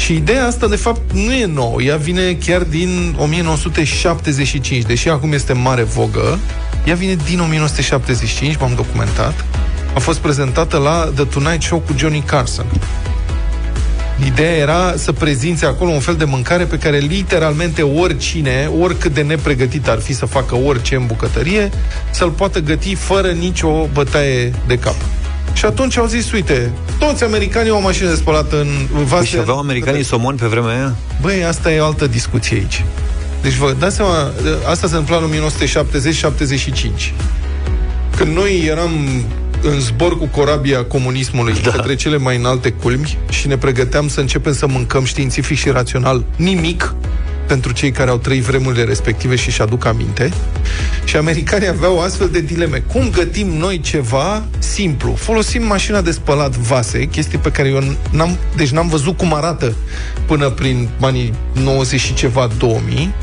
Și ideea asta, de fapt, nu e nouă. Ea vine chiar din 1975, deși acum este mare vogă. Ea vine din 1975, m-am documentat. A fost prezentată la The Tonight Show cu Johnny Carson. Ideea era să prezinți acolo un fel de mâncare pe care literalmente oricine, oricât de nepregătit ar fi să facă orice în bucătărie, să-l poată găti fără nicio bătaie de cap. Și atunci au zis, uite, toți americanii au o mașină de spălat în vase. Și aveau americanii somon pe vremea aia? Băi, asta e o altă discuție aici. Deci vă dați seama, asta se întâmpla în 1970-75. Când noi eram în zbor cu corabia comunismului da. către cele mai înalte culmi și ne pregăteam să începem să mâncăm științific și rațional nimic, pentru cei care au trăit vremurile respective și și-aduc aminte. Și americanii aveau astfel de dileme. Cum gătim noi ceva simplu? Folosim mașina de spălat vase, chestii pe care eu n-am, deci n-am văzut cum arată până prin anii 90 și ceva 2000,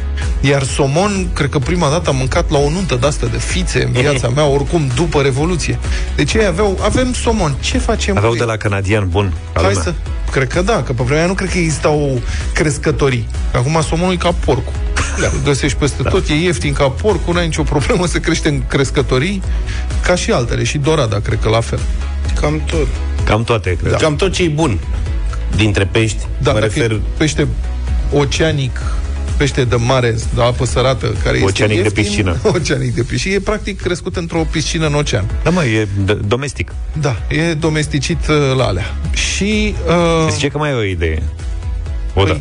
iar somon, cred că prima dată am mâncat la o nuntă de asta de fițe în viața mea, oricum după Revoluție. Deci ei aveau, avem somon, ce facem Aveau cu de el? la canadian bun. ca Hai lumea. să... Cred că da, că pe vremea aia nu cred că existau crescătorii. Acum somonul e ca porcul. Îl găsești peste da. tot, e ieftin ca porcul, n-ai nicio problemă să crește în crescătorii, ca și altele. Și dorada, cred că la fel. Cam tot. Cam toate, cred. Da. Cam tot ce e bun dintre pești. Da, mă dacă refer... e pește oceanic, pește de mare, de apă sărată, care Oceanic de este ieftin, piscină. Oceanic de piscină. E practic crescut într-o piscină în ocean. Da, mă, e d- domestic. Da, e domesticit uh, la alea. Și... Uh, Zice că mai e o idee. O da.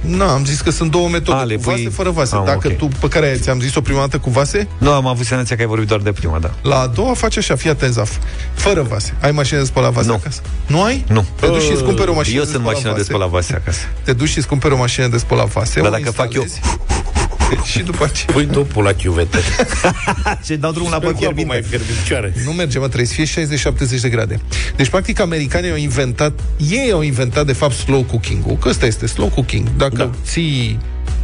Nu, am zis că sunt două metode, A, le cu vase, pui- fără vase. Am, Dacă ok. tu, pe care ți-am zis-o prima dată cu vase, Nu, am avut senzația că ai vorbit doar de prima, da. la a doua faci așa, fii atent, Zaf. Fără vase. Ai mașină de spălat vase Nu. acasă? Nu ai? Nu. Te duci și îți cumperi o mașină Eu de sunt spălat mașina de vase. spălat vase acasă. Te duci și îți cumperi o mașină de spălat vase. Dar o dacă fac eu- instalezi și după aceea... Pui dupul la chiuvetă. Ce dau drumul la Pe păr cu apă mai fierbi picioare. Nu merge, mă, trebuie să fie 60-70 de grade. Deci, practic, americanii au inventat, ei au inventat, de fapt, slow cooking-ul. Că ăsta este slow cooking. Dacă Da. ții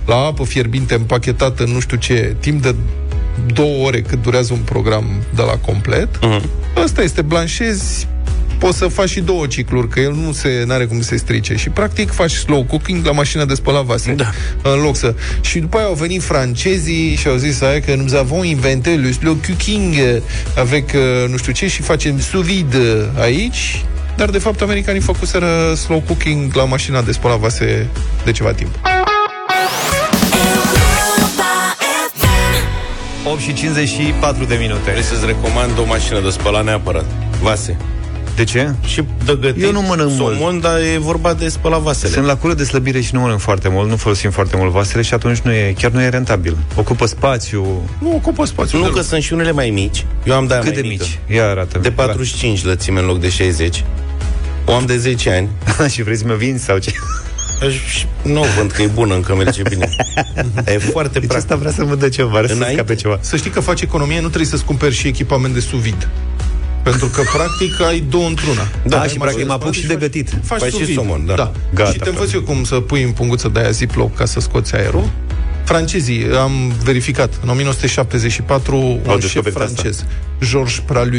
la apă fierbinte împachetată în nu știu ce, timp de două ore cât durează un program de la complet, Mhm. ăsta este, blanșezi poți să faci și două cicluri, că el nu se are cum să se strice. Și practic faci slow cooking la mașina de spălat vase. Da. În loc să... Și după aia au venit francezii și au zis aia că nous avons inventé le slow cooking avec uh, nu știu ce și facem sous vide aici. Dar de fapt americanii făcuseră slow cooking la mașina de spălat vase de ceva timp. 8 și 54 de minute. Vrei să-ți recomand o mașină de spălat neapărat. Vase. De ce? Și de gătit Eu nu mănânc mult. somon, dar e vorba de spălat vasele. Sunt la cură de slăbire și nu mănânc foarte mult, nu folosim foarte mult vasele și atunci nu e, chiar nu e rentabil. Ocupă spațiu. Nu ocupă spațiu. Nu deloc. că sunt și unele mai mici. Eu am de Cât mai de mică. mici? Ia arată De 45 lățime în loc de 60. O am de 10 ani. și vrei să mă vinzi sau ce? Și nu o vând că e bună, încă merge bine. e foarte Deci practic. asta vrea să mă dă ceva, vrea să Înainte- scape ceva. Să știi că faci economie, nu trebuie să-ți cumperi și echipament de sous vide. Pentru că, practic, ai două într-una. Da, Ai și mașină practic de mă apuc spălat și de gătit. Faci, Faci sous și vide. somon, da. da. Gata, și te învăț frate. eu cum să pui în punguță de aia Ziploc ca să scoți aerul. Francezii, am verificat, în 1974, un șef descoperit asta. francez, Georges Pralu,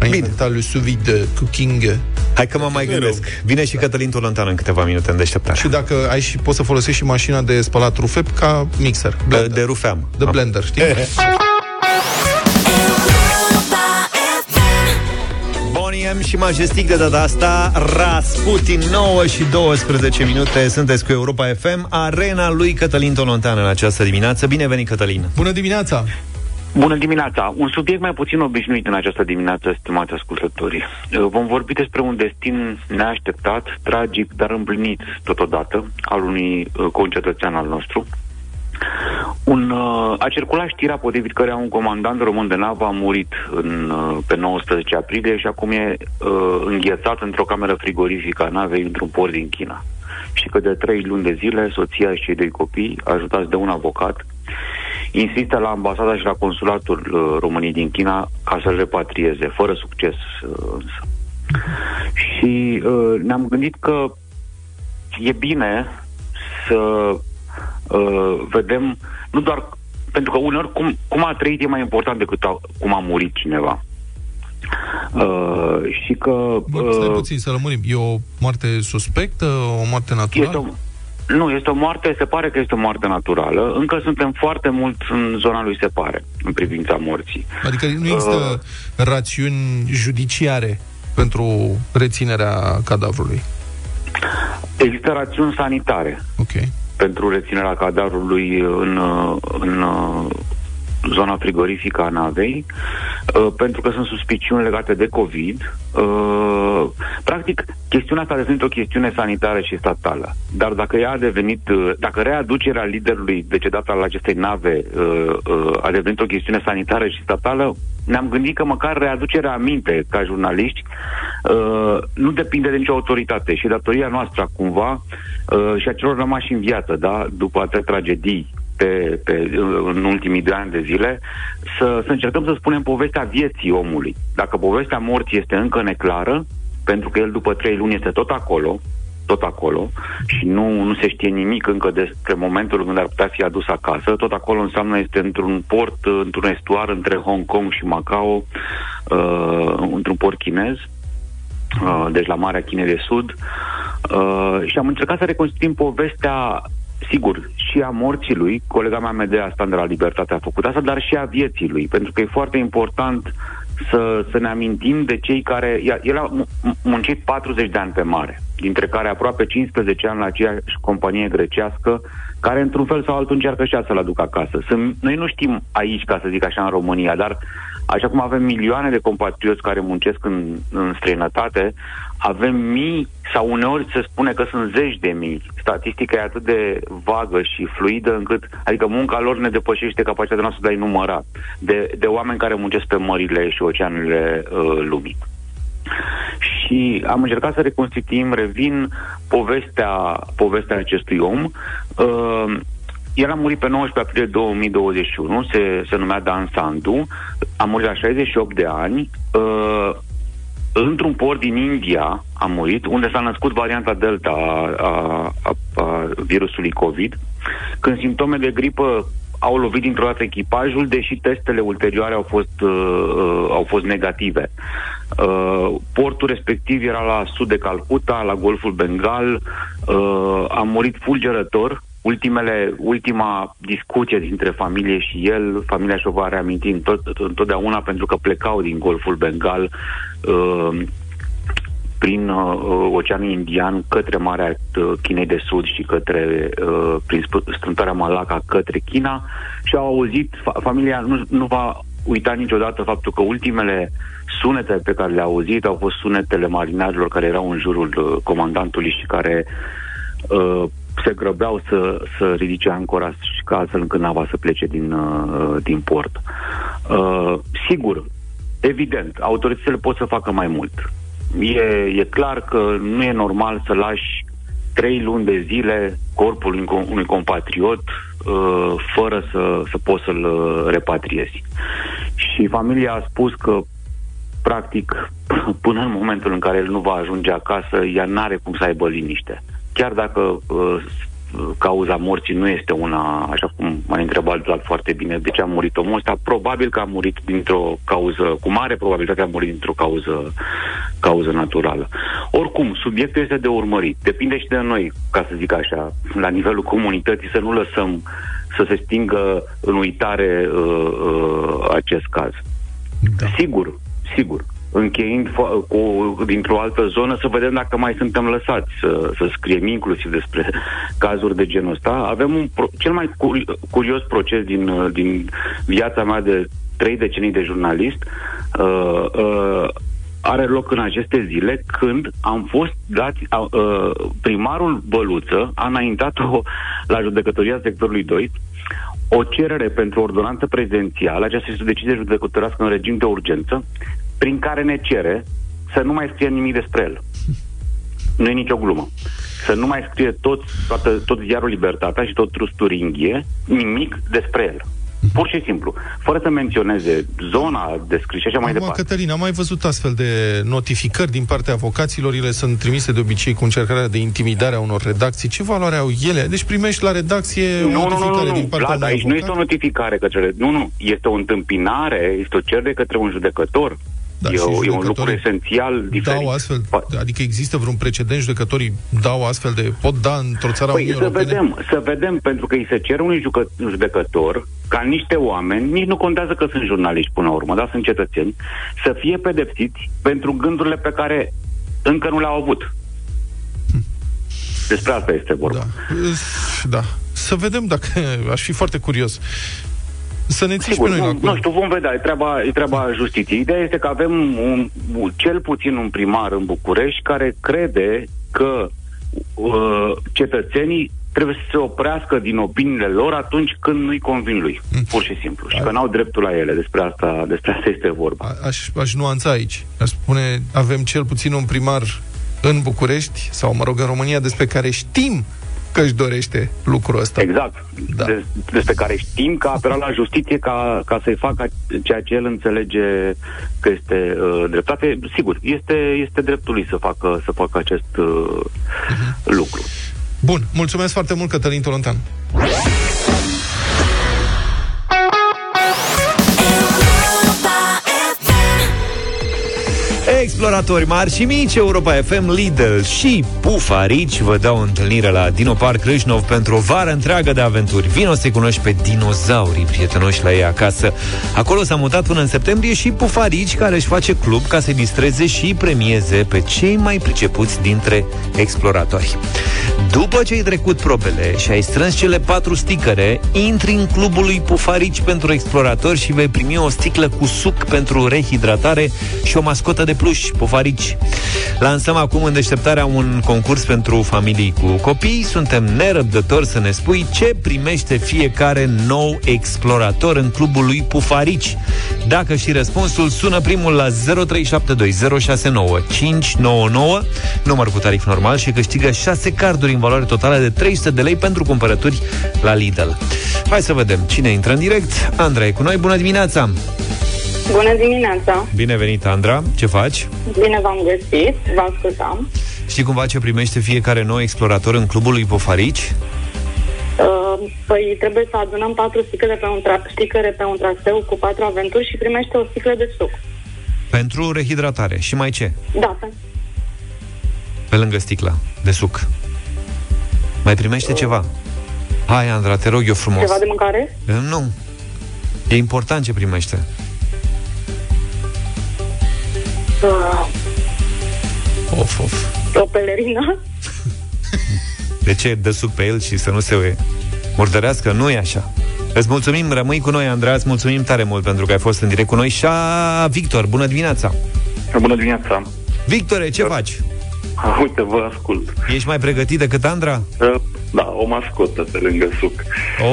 a inventat le sous vide cooking. Hai că mă mai gândesc. Vine și Cătălin Tolontan în câteva minute în deșteptare. Și dacă ai și poți să folosești și mașina de spălat rufe ca mixer. De, Blender. de rufeam. de Ah. blender, știi? Bonnie M și Majestic de data asta Rasputin 9 și 12 minute Sunteți cu Europa FM Arena lui Cătălin Tolontan în această dimineață Bine venit Cătălin Bună dimineața! Bună dimineața! Un subiect mai puțin obișnuit în această dimineață, stimați ascultători. Vom vorbi despre un destin neașteptat, tragic, dar împlinit totodată, al unui uh, concetățean al nostru. Un, uh, a circulat știrea potrivit care un comandant român de navă a murit în, uh, pe 19 aprilie și acum e uh, înghețat într-o cameră frigorifică a navei într-un port din China. Și că de trei luni de zile, soția și cei doi copii, ajutați de un avocat, insistă la ambasada și la consulatul uh, României din China ca să-l repatrieze, fără succes uh, însă. Și uh, ne-am gândit că e bine să uh, vedem, nu doar pentru că uneori cum, cum a trăit e mai important decât a, cum a murit cineva. Uh, și că... Uh, Stai puțin să lămurim. E o moarte suspectă, o moarte naturală? Este o, nu, este o moarte, se pare că este o moarte naturală. Încă suntem foarte mult în zona lui se pare, în privința morții. Adică nu există uh, rațiuni judiciare pentru reținerea cadavrului? Există rațiuni sanitare. Ok. Pentru reținerea cadavrului în, în zona frigorifică a navei, uh, pentru că sunt suspiciuni legate de COVID. Uh, practic, chestiunea asta a devenit o chestiune sanitară și statală. Dar dacă ea a devenit, uh, dacă readucerea liderului decedat al acestei nave uh, uh, a devenit o chestiune sanitară și statală, ne-am gândit că măcar readucerea aminte ca jurnaliști uh, nu depinde de nicio autoritate și datoria noastră cumva uh, și a celor rămași în viață, da, după atâtea tragedii pe, pe, în ultimii doi ani de zile, să, să încercăm să spunem povestea vieții omului. Dacă povestea morții este încă neclară, pentru că el după trei luni este tot acolo, tot acolo și nu, nu se știe nimic încă despre momentul când ar putea fi adus acasă. Tot acolo înseamnă este într-un port, într-un estuar între Hong Kong și Macao, uh, într-un port chinez, uh, deci la Marea Chinei de Sud. Uh, și am încercat să reconstituim povestea sigur, și a morții lui, colega mea Medea Stan de la Libertate a făcut asta, dar și a vieții lui, pentru că e foarte important să, să ne amintim de cei care... El a muncit 40 de ani pe mare, dintre care aproape 15 ani la aceeași companie grecească, care într-un fel sau altul încearcă și să-l aducă acasă. Sunt, noi nu știm aici, ca să zic așa, în România, dar așa cum avem milioane de compatrioți care muncesc în, în străinătate, avem mii sau uneori se spune că sunt zeci de mii. Statistica e atât de vagă și fluidă încât, adică munca lor ne depășește capacitatea noastră de a-i număra, de, de oameni care muncesc pe mările și oceanele uh, lumii. Și am încercat să reconstituim, revin, povestea, povestea acestui om. Uh, el a murit pe 19 aprilie 2021, se, se numea Dan Sandu, a murit la 68 de ani. Uh, într-un port din India a murit, unde s-a născut varianta Delta a, a, a, a virusului COVID, când simptome de gripă au lovit dintr-o dată echipajul, deși testele ulterioare au fost, uh, uh, au fost negative. Uh, portul respectiv era la sud de Calcuta, la Golful Bengal, uh, a murit fulgerător, ultimele, ultima discuție dintre familie și el, familia și-o va reaminti tot, întotdeauna pentru că plecau din Golful Bengal uh, prin uh, Oceanul Indian către Marea uh, Chinei de Sud și către uh, prin strântarea Malaca către China și au auzit, fa- familia nu, nu va uita niciodată faptul că ultimele sunete pe care le-a auzit au fost sunetele marinarilor care erau în jurul uh, comandantului și care uh, se grăbeau să, să ridice ancora și ca astfel încât nava să plece din, uh, din port. Uh, sigur, evident, autoritățile pot să facă mai mult. E, e clar că nu e normal să lași trei luni de zile corpul unui, unui compatriot uh, fără să, să poți să-l uh, repatriezi. Și familia a spus că practic, până în momentul în care el nu va ajunge acasă, ea n-are cum să aibă liniște chiar dacă uh, cauza morții nu este una, așa cum m-a întrebat Vlad foarte bine, de ce a murit omul ăsta, probabil că a murit dintr-o cauză, cu mare probabilitate a murit dintr-o cauză, cauză naturală. Oricum, subiectul este de urmărit. Depinde și de noi, ca să zic așa, la nivelul comunității, să nu lăsăm să se stingă în uitare uh, uh, acest caz. Da. Sigur, sigur încheind fo- cu, dintr-o altă zonă să vedem dacă mai suntem lăsați să, să scriem inclusiv despre cazuri de genul ăsta. Avem un pro- cel mai curios proces din, din viața mea de trei decenii de jurnalist. Uh, uh, are loc în aceste zile când am fost dați, uh, primarul Băluță a înaintat-o la judecătoria sectorului 2 o cerere pentru ordonanță prezidențială, aceasta este o decizie judecătorească în regim de urgență, prin care ne cere să nu mai scrie nimic despre el. Nu e nicio glumă. Să nu mai scrie tot, toată, tot ziarul Libertatea și tot Trusturinghie nimic despre el. Pur și simplu, fără să menționeze zona descris și așa mai Acum, departe. Cătălin, am mai văzut astfel de notificări din partea avocaților, ele sunt trimise de obicei cu încercarea de intimidare a unor redacții. Ce valoare au ele? Deci primești la redacție o Nu, nu, nu, notificare nu, din nu. partea Vlad, unui aici nu avocat? este o notificare către... Nu, nu, este o întâmpinare, este o cerere către un judecător. Da, e, și o, e un lucru judecătorii esențial diferit. Dau astfel, adică există vreun precedent, judecătorii dau astfel de, pot da într-o țară a Păi Uniunii să Europene? vedem, să vedem, pentru că îi se cere unui jucă, judecător ca niște oameni, nici nu contează că sunt jurnaliști până la urmă, dar sunt cetățeni, să fie pedepsiți pentru gândurile pe care încă nu le-au avut. Despre asta este vorba. Da. da. Să vedem dacă... Aș fi foarte curios. Să ne ții Sigur, pe noi la nu, cur. nu știu, vom vedea, e treaba, e treaba justiției. Ideea este că avem un, un, cel puțin un primar în București care crede că uh, cetățenii trebuie să se oprească din opiniile lor atunci când nu-i convin lui, Mm. pur și simplu. Și că n-au dreptul la ele. Despre asta, despre asta este vorba. A- Aș, aș nuanța aici. Aș spune, avem cel puțin un primar în București, sau mă rog, în România, despre care știm că își dorește lucrul ăsta. Exact. Da. Des, despre care știm că a apelat la justiție ca, ca să-i facă ceea ce el înțelege că este uh, dreptate. Sigur, este, este dreptul lui să facă, să facă acest uh, lucru. Bun, mulțumesc foarte mult, Cătălin Tolontan. Exploratori mari și mici, Europa FM, Lidl și Pufarici vă dau întâlnire la Dino Park Râșnov pentru o vară întreagă de aventuri. Vino să cunoști pe dinozaurii prietenoși la ei acasă. Acolo s-a mutat până în septembrie și Pufarici, care își face club ca să distreze și premieze pe cei mai pricepuți dintre exploratori. După ce ai trecut probele și ai strâns cele patru sticăre, intri în clubul lui Pufarici pentru exploratori și vei primi o sticlă cu suc pentru rehidratare și o mascotă de pluș, Pufarici. Lansăm acum în deșteptarea un concurs pentru familii cu copii. Suntem nerăbdători să ne spui ce primește fiecare nou explorator în clubul lui Pufarici. Dacă și răspunsul sună primul la 0372069599, număr cu tarif normal și câștigă 6 carduri în valoare totală de 300 de lei pentru cumpărături la Lidl. Hai să vedem cine intră în direct. Andra e cu noi. Bună dimineața! Bună dimineața! Bine venit, Andra. Ce faci? Bine v-am găsit, vă ascultam. Știi cumva ce primește fiecare nou explorator în clubul lui Pofarici? Uh, păi trebuie să adunăm patru sticăre pe un, tra- sticăre pe un traseu cu patru aventuri și primește o sticlă de suc. Pentru rehidratare. Și mai ce? Da, pe- Pe lângă sticla de suc. Mai primește ceva? Hai, Andra, te rog eu frumos. ceva de mâncare? Eh, Nu. E important ce primește. Uh, Of, of. o pelerină? De ce dă suc pe el și să nu se murdărească? Nu e așa. Îți mulțumim, rămâi cu noi, Andreea, îți mulțumim tare mult pentru că ai fost în direct cu noi. Și a Victor, bună dimineața! Bună dimineața! Victore, ce faci? Uite, vă ascult. Ești mai pregătit decât Andra? Uh, Da, o mascotă pe lângă suc.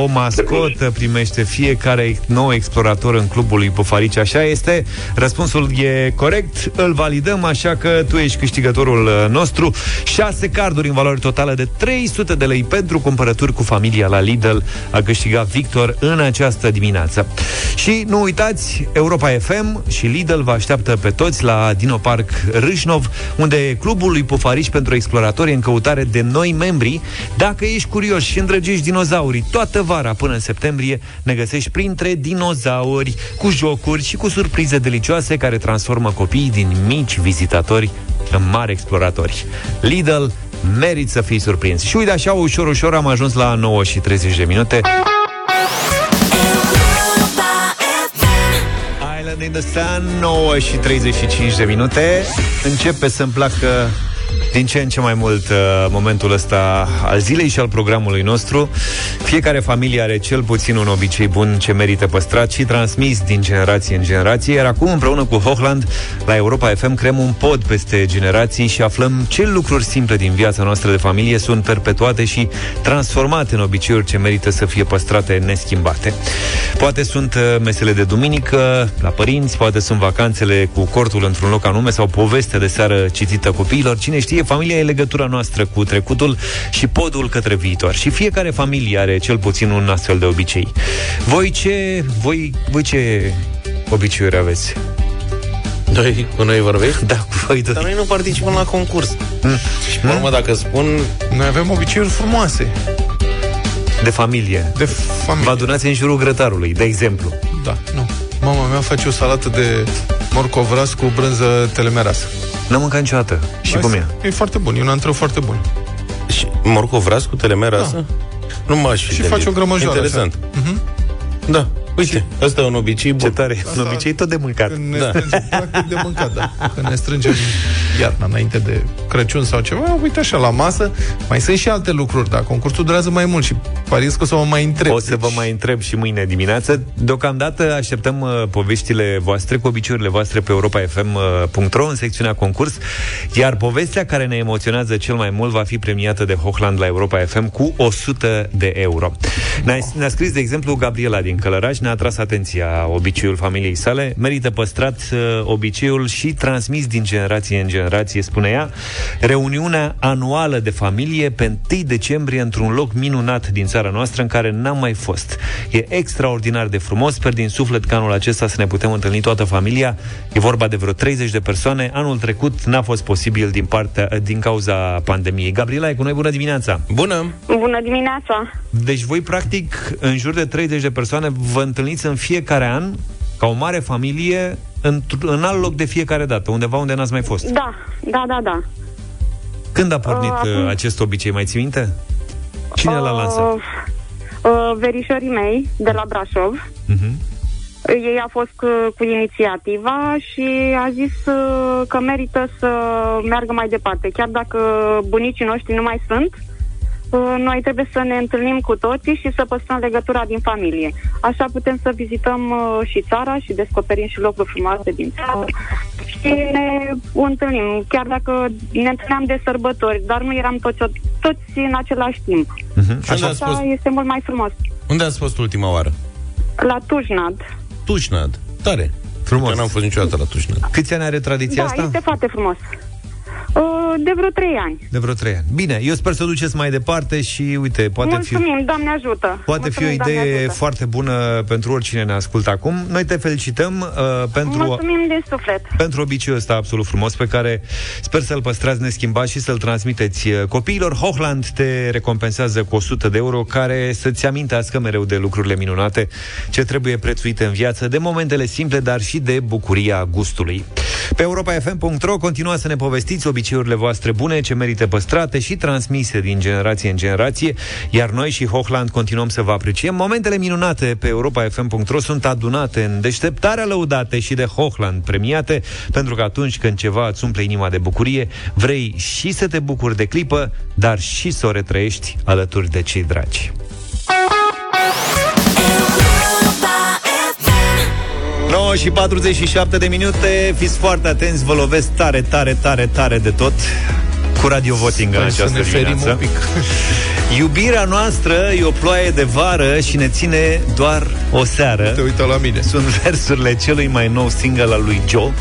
O mascotă primește fiecare nou explorator în clubul lui Pufarici. Așa este. Răspunsul e corect. Îl validăm, așa că tu ești câștigătorul uh, nostru. 6 carduri în valoare totală de 300 de lei pentru cumpărături cu familia la Lidl. A câștigat Victor în această dimineață. Și nu uitați, Europa FM și Lidl vă așteaptă pe toți la Dino Park Râșnov, unde clubul lui Pufarici pentru exploratori e în căutare de noi membri. Dacă ești curios și îndrăgești dinozaurii toată vara până în septembrie, ne găsești printre dinozauri, cu jocuri și cu surprize delicioase care transformă copiii din mici vizitatori în mari exploratori. Lidl merit să fii surprins. Și uite așa, ușor, ușor am ajuns la 9 și 30 de minute. Island in the Sun, 9 și 35 de minute. Începe să-mi placă din ce în ce mai mult uh, momentul ăsta al zilei și al programului nostru. Fiecare familie are cel puțin un obicei bun ce merită păstrat și transmis din generație în generație, iar acum împreună cu Hochland la Europa FM creăm un pod peste generații și aflăm ce lucruri simple din viața noastră de familie sunt perpetuate și transformate în obiceiuri ce merită să fie păstrate neschimbate. Poate sunt uh, mesele de duminică la părinți, poate sunt vacanțele cu cortul într-un loc anume sau povestea de seară citită copiilor. Cine știe, familia e legătura noastră cu trecutul și podul către viitor. Și fiecare familie are cel puțin un astfel de obicei. Voi ce, voi, voi ce obiceiuri aveți? Doi cu noi vorbești? Da, cu voi doi. Dar noi nu participăm la concurs. Mm. Și pe urmă, dacă spun... Noi avem obiceiuri frumoase. De familie. De familie. Vă adunați în jurul grătarului, de exemplu. Da, nu. Mama mea face o salată de morcovras cu brânză telemeras. N-am mâncat niciodată. Și Mai cum e? E foarte bun, e un antreu foarte bun. Și morcovras cu telemerasă? Nu m-aș fi Și gândit. face o grămăjoară. Interesant. așa. Mhm. Da. Uite, ăsta e un obicei bun. Ce tare. Un obicei tot de mâncat. Când ne Da. strângem, practic de mâncat, da. Când ne strângem iarna, înainte de Crăciun sau ceva, uite așa, la masă. Mai sunt și alte lucruri, da. Concursul durează mai mult și pariez că o să mă mai întreb. O să vă mai întreb și mâine dimineață. Deocamdată așteptăm uh, poveștile voastre cu obiceiurile voastre pe europafm.ro în secțiunea concurs, iar povestea care ne emoționează cel mai mult va fi premiată de Hochland la Europa FM cu 100 de euro. Ne-a, ne-a scris, de exemplu, Gabriela din Călăraș, ne-a tras atenția obiceiul familiei sale. Merită păstrat uh, obiceiul și transmis din generație în generație, spune ea, reuniunea anuală de familie pe 1 decembrie într-un loc minunat din țara noastră în care n-am mai fost. E extraordinar de frumos, sper din suflet că anul acesta să ne putem întâlni toată familia. E vorba de vreo 30 de persoane. Anul trecut n-a fost posibil din, partea, din cauza pandemiei. Gabriela, e cu noi, bună dimineața! Bună! Bună dimineața! Deci voi, practic, în jur de 30 de persoane, vă întâlniți în fiecare an, ca o mare familie, în, în alt loc de fiecare dată, undeva unde n-ați mai fost. Da, da, da, da. Când a pornit Uh, uh, acum- acest obicei, mai ții minte? Cine l-a lansat? Uh, uh, verișorii mei de la Brașov. Uh-huh. Ei a fost cu, cu inițiativa și a zis uh, că merită să meargă mai departe. Chiar dacă bunicii noștri nu mai sunt, uh, noi trebuie să ne întâlnim cu toții și să păstrăm legătura din familie. Așa putem să vizităm uh, și țara și descoperim și locuri frumoase din țară și ne întâlnim. Chiar dacă ne întâlneam de sărbători, dar nu eram toți, toți în același timp. Uh-huh. Și unde ați Așa fost, este mult mai frumos. unde ați fost ultima oară? La Tujnad. Tușnad. Tare. Frumos. Eu n-am fost niciodată la Tușnad. Câți ani are tradiția Da, asta? este foarte frumos. Uh, De vreo trei ani. De vreo trei ani. Bine, eu sper să duceți mai departe și, uite, poate fi... Mulțumim, Doamne ajută. Poate fi o Mulțumim, Doamne idee ajută. foarte bună pentru oricine ne ascultă acum. Noi te felicităm uh, pentru, Mulțumim din suflet. pentru obiceiul ăsta absolut frumos pe care sper să-l păstrați neschimbat și să-l transmiteți uh, copiilor. Hochland te recompensează cu 100 de euro care să-ți amintească mereu de lucrurile minunate ce trebuie prețuite în viață, de momentele simple, dar și de bucuria gustului. Pe europafm.ro continuați să ne povestiți obiceiurile voastre bune ce merită păstrate și transmise din generație în generație, iar noi și Hochland continuăm să vă apreciem. Momentele minunate pe europafm.ro sunt adunate în deșteptarea lăudate și de Hochland premiate, pentru că atunci când ceva îți umple inima de bucurie, vrei și să te bucuri de clipă, dar și să o retrăiești alături de cei dragi. 9 și 47 de minute Fiți foarte atenți, vă lovesc tare, tare, tare, tare de tot Cu radio voting în Sper să această ne ferim dimineață un pic. Iubirea noastră e o ploaie de vară Și ne ține doar o seară Te uită la mine. Sunt versurile celui mai nou single al lui Joe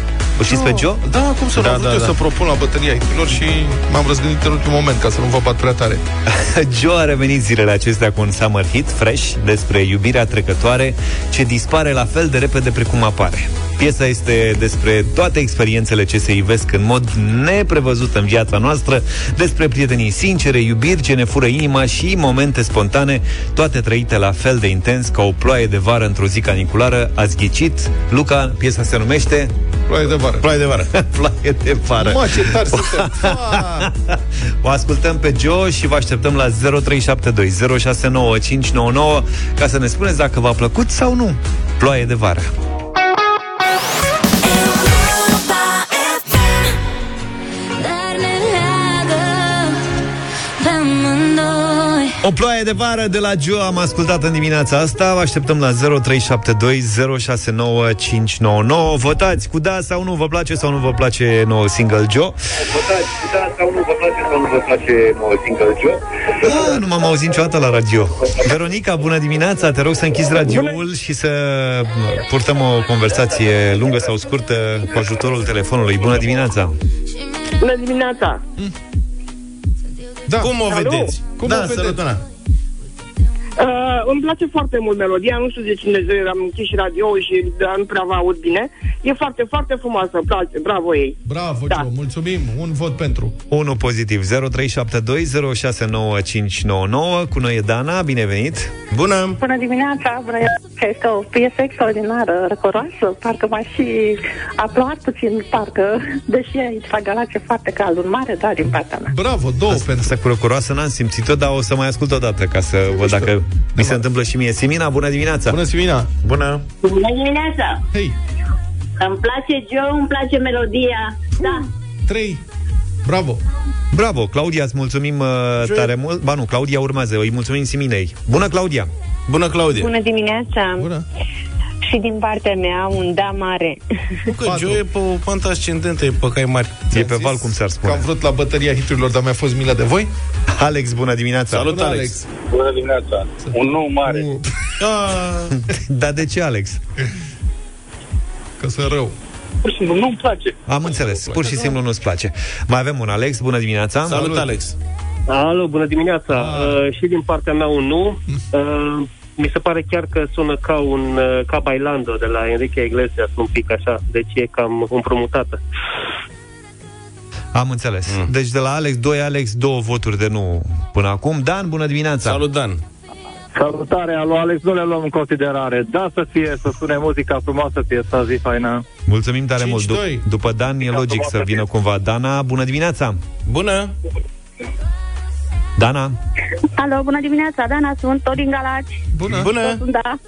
O știți pe Joe? Da, cum să nu Da, am vrut da, eu da. să propun la bătălia hitilor și m-am răzgândit în ultimul moment ca să nu vă bat prea tare. Joe a revenit zilele acestea cu un summer hit fresh despre iubirea trecătoare ce dispare la fel de repede precum apare. Piesa este despre toate experiențele ce se ivesc în mod neprevăzut în viața noastră, despre prietenii sincere, iubiri ce ne fură inima și momente spontane, toate trăite la fel de intens ca o ploaie de vară într-o zi caniculară. Ați ghicit? Luca, piesa se numește Ploaie de vară. Ploaie de vară. Ploaie de vară. Mă, ce tari suntem! Ah! O ascultăm pe Joe și vă așteptăm la 0372 069599 ca să ne spuneți dacă v-a plăcut sau nu. Ploaie de vară. O ploaie de vară de la Joe am ascultat în dimineața asta. Vă așteptăm la 0372069599. Votați cu da sau nu vă place sau nu vă place nou single Joe. Votați cu da sau nu vă place sau nu vă place nou single Joe. Ah, nu m-am auzit niciodată la radio. Veronica, bună dimineața. Te rog să închizi radioul și să purtăm o conversație lungă sau scurtă cu ajutorul telefonului. Bună dimineața. Bună dimineața! Da. Cum o Alo? vedeți? Cum da, o vedeți? sărutana. Uh, îmi place foarte mult melodia, nu știu de cine am închis și radio și da, nu prea vă aud bine. E foarte, foarte frumoasă, îmi place, bravo ei. Bravo, Da. Joe, mulțumim. Un vot pentru. 1 pozitiv 0372069599 Cu noi e Dana, bine venit Bună! Bună dimineața, vreau că este o piesă extraordinară, răcoroasă, parcă mai și a plouat puțin, parcă, deși aici la Galație foarte cald, un mare da din partea mea. Bravo, două Asta, pentru. Asta cu răcoroasă n-am simțit-o, dar o să mai ascult o dată Ca să văd dacă mi se întâmplă și mie Simina, bună dimineața Bună, Simina! Bună! Bună dimineața! Hei! Îmi place Joe, îmi place melodia. Da. 3. Bravo! Bravo, Claudia, îți mulțumim uh, tare mult Ba nu, Claudia urmează, îi mulțumim Siminei Bună, Claudia Bună, Claudia Bună dimineața! Bună! Și din partea mea, un da mare. Că Joe e pe o pantă ascendentă, e pe cai mari. E pe val, cum s-ar Că spune am vrut la bătăria hiturilor, dar mi-a fost milă de voi. Alex, bună dimineața Salut, Bună, Alex. Bună dimineața! Un nou mare. Nu, Dar de ce, Alex? că sunt rău. Pur și simplu nu-mi place. Am înțeles, pur și simplu nu-ți place Mai avem un Alex, bună dimineața Salut, Alex. Alo, bună dimineața. Ah. Uh, și din partea mea un nu. Uh, mi se pare chiar că sună ca un uh, ca Bailando de la Enrique Iglesias, un pic așa, deci e cam împrumutată. Am înțeles. Mm. Deci de la Alex, doi Alex, două voturi de nu până acum. Dan, bună dimineața! Salut, Dan. Salutare, alo Alex, nu le luăm în considerare. Da să fie, să sune muzica frumoasă, piesa zi faină. Mulțumim tare mult. 5-2. Dup- după Dan e logic să vină cumva Dana. Bună dimineața! Bună! Dana? Alo, bună dimineața, Dana, sunt tot din Galați. Bună! Bună! Sunt, da.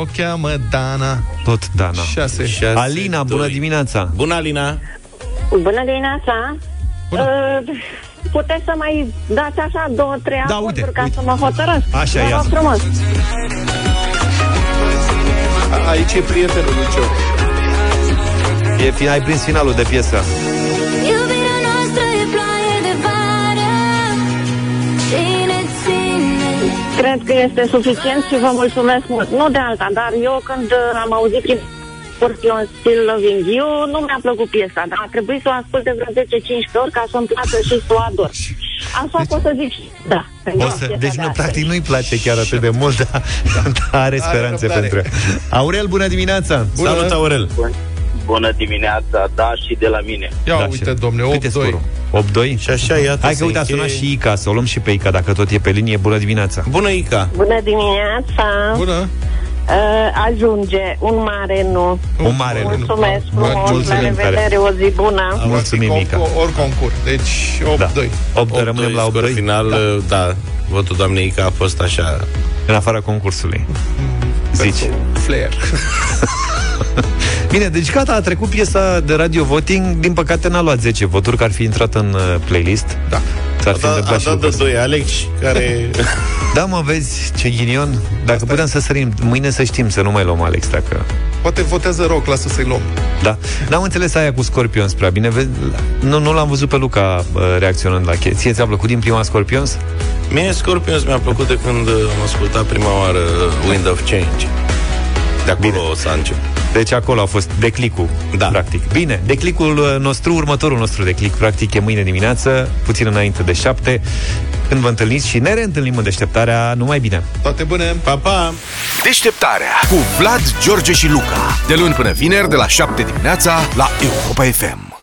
O cheamă Dana. Tot Dana. 6. Șase, Alina, bună doi. dimineața! Bună, Alina! Bună dimineața! Uh, puteți să mai dați așa două, trei Da, acorduri uite, ca uite. să mă hotărăsc. Așa, Vă ia. rog frumos. A, aici e prietenul lui Joe. E, fi- ai prins finalul de piesă. Cred că este suficient și vă mulțumesc mult. Nu de alta, dar eu când uh, am auzit prin Scorpion Still Loving You, nu mi-a plăcut piesa, dar a trebuit să o ascult de vreo 10-15 ori ca să-mi placă și să o ador. Așa pot să zic și da. O să, deci, nu, practic, nu-i place chiar atât de mult, dar, dar are speranțe răbdare. pentru ea. Aurel, bună dimineața! Bună. Salut, Aurel! Bună dimineața, da și de la mine. Ia Da, uite, și- domne, Cât e 8-2. scorul? 8-2? Și așa, iată, Hai se că uite, a sunat încheie- și Ica, să o luăm și pe Ica, dacă tot e pe linie. Bună dimineața! Bună, Ica! Bună dimineața! Bună! Uh, ajunge, un mare nu. Un mare nu. Mulțumesc Bă, frumos, la mulțumim tare. revedere, o zi bună. Mulțumim, Ori Ica. Ori concur. Deci 8-2. Da. 8 rămânem la 8 scor final, da. da. Votul doamnei Ica a fost așa... în afara concursului. Zici. Flair. Bine, deci gata, a trecut piesa de radio voting. Din păcate n-a luat 10 voturi, că ar fi intrat în uh, playlist. Da. S-ar A fi dat, întâmplat a și dat lucrul de ăsta. doi Alex, care... Da, mă, vezi ce ghinion. Dacă puteam să sărim, mâine să știm să nu mai luăm Alex, dacă... Poate votează rock, lasă să-i luăm. Da. N-am înțeles aia cu Scorpions prea bine. Vezi, nu, nu l-am văzut pe Luca uh, reacționând la chestie. Ție ți-a plăcut din prima Scorpions? Mie Scorpions mi-a plăcut de când uh, am ascultat prima oară Wind of Change. De acolo Bine. s-a început. Deci acolo a fost declicul, Da. practic. Bine, declicul uh, nostru, următorul nostru declic, practic, e mâine dimineață, puțin înainte de șapte, când vă întâlniți și ne reîntâlnim în deșteptarea numai bine. Toate bune! Pa, pa! Deșteptarea cu Vlad, George și Luca. De luni până vineri, de la 7 dimineața, la Europa FM.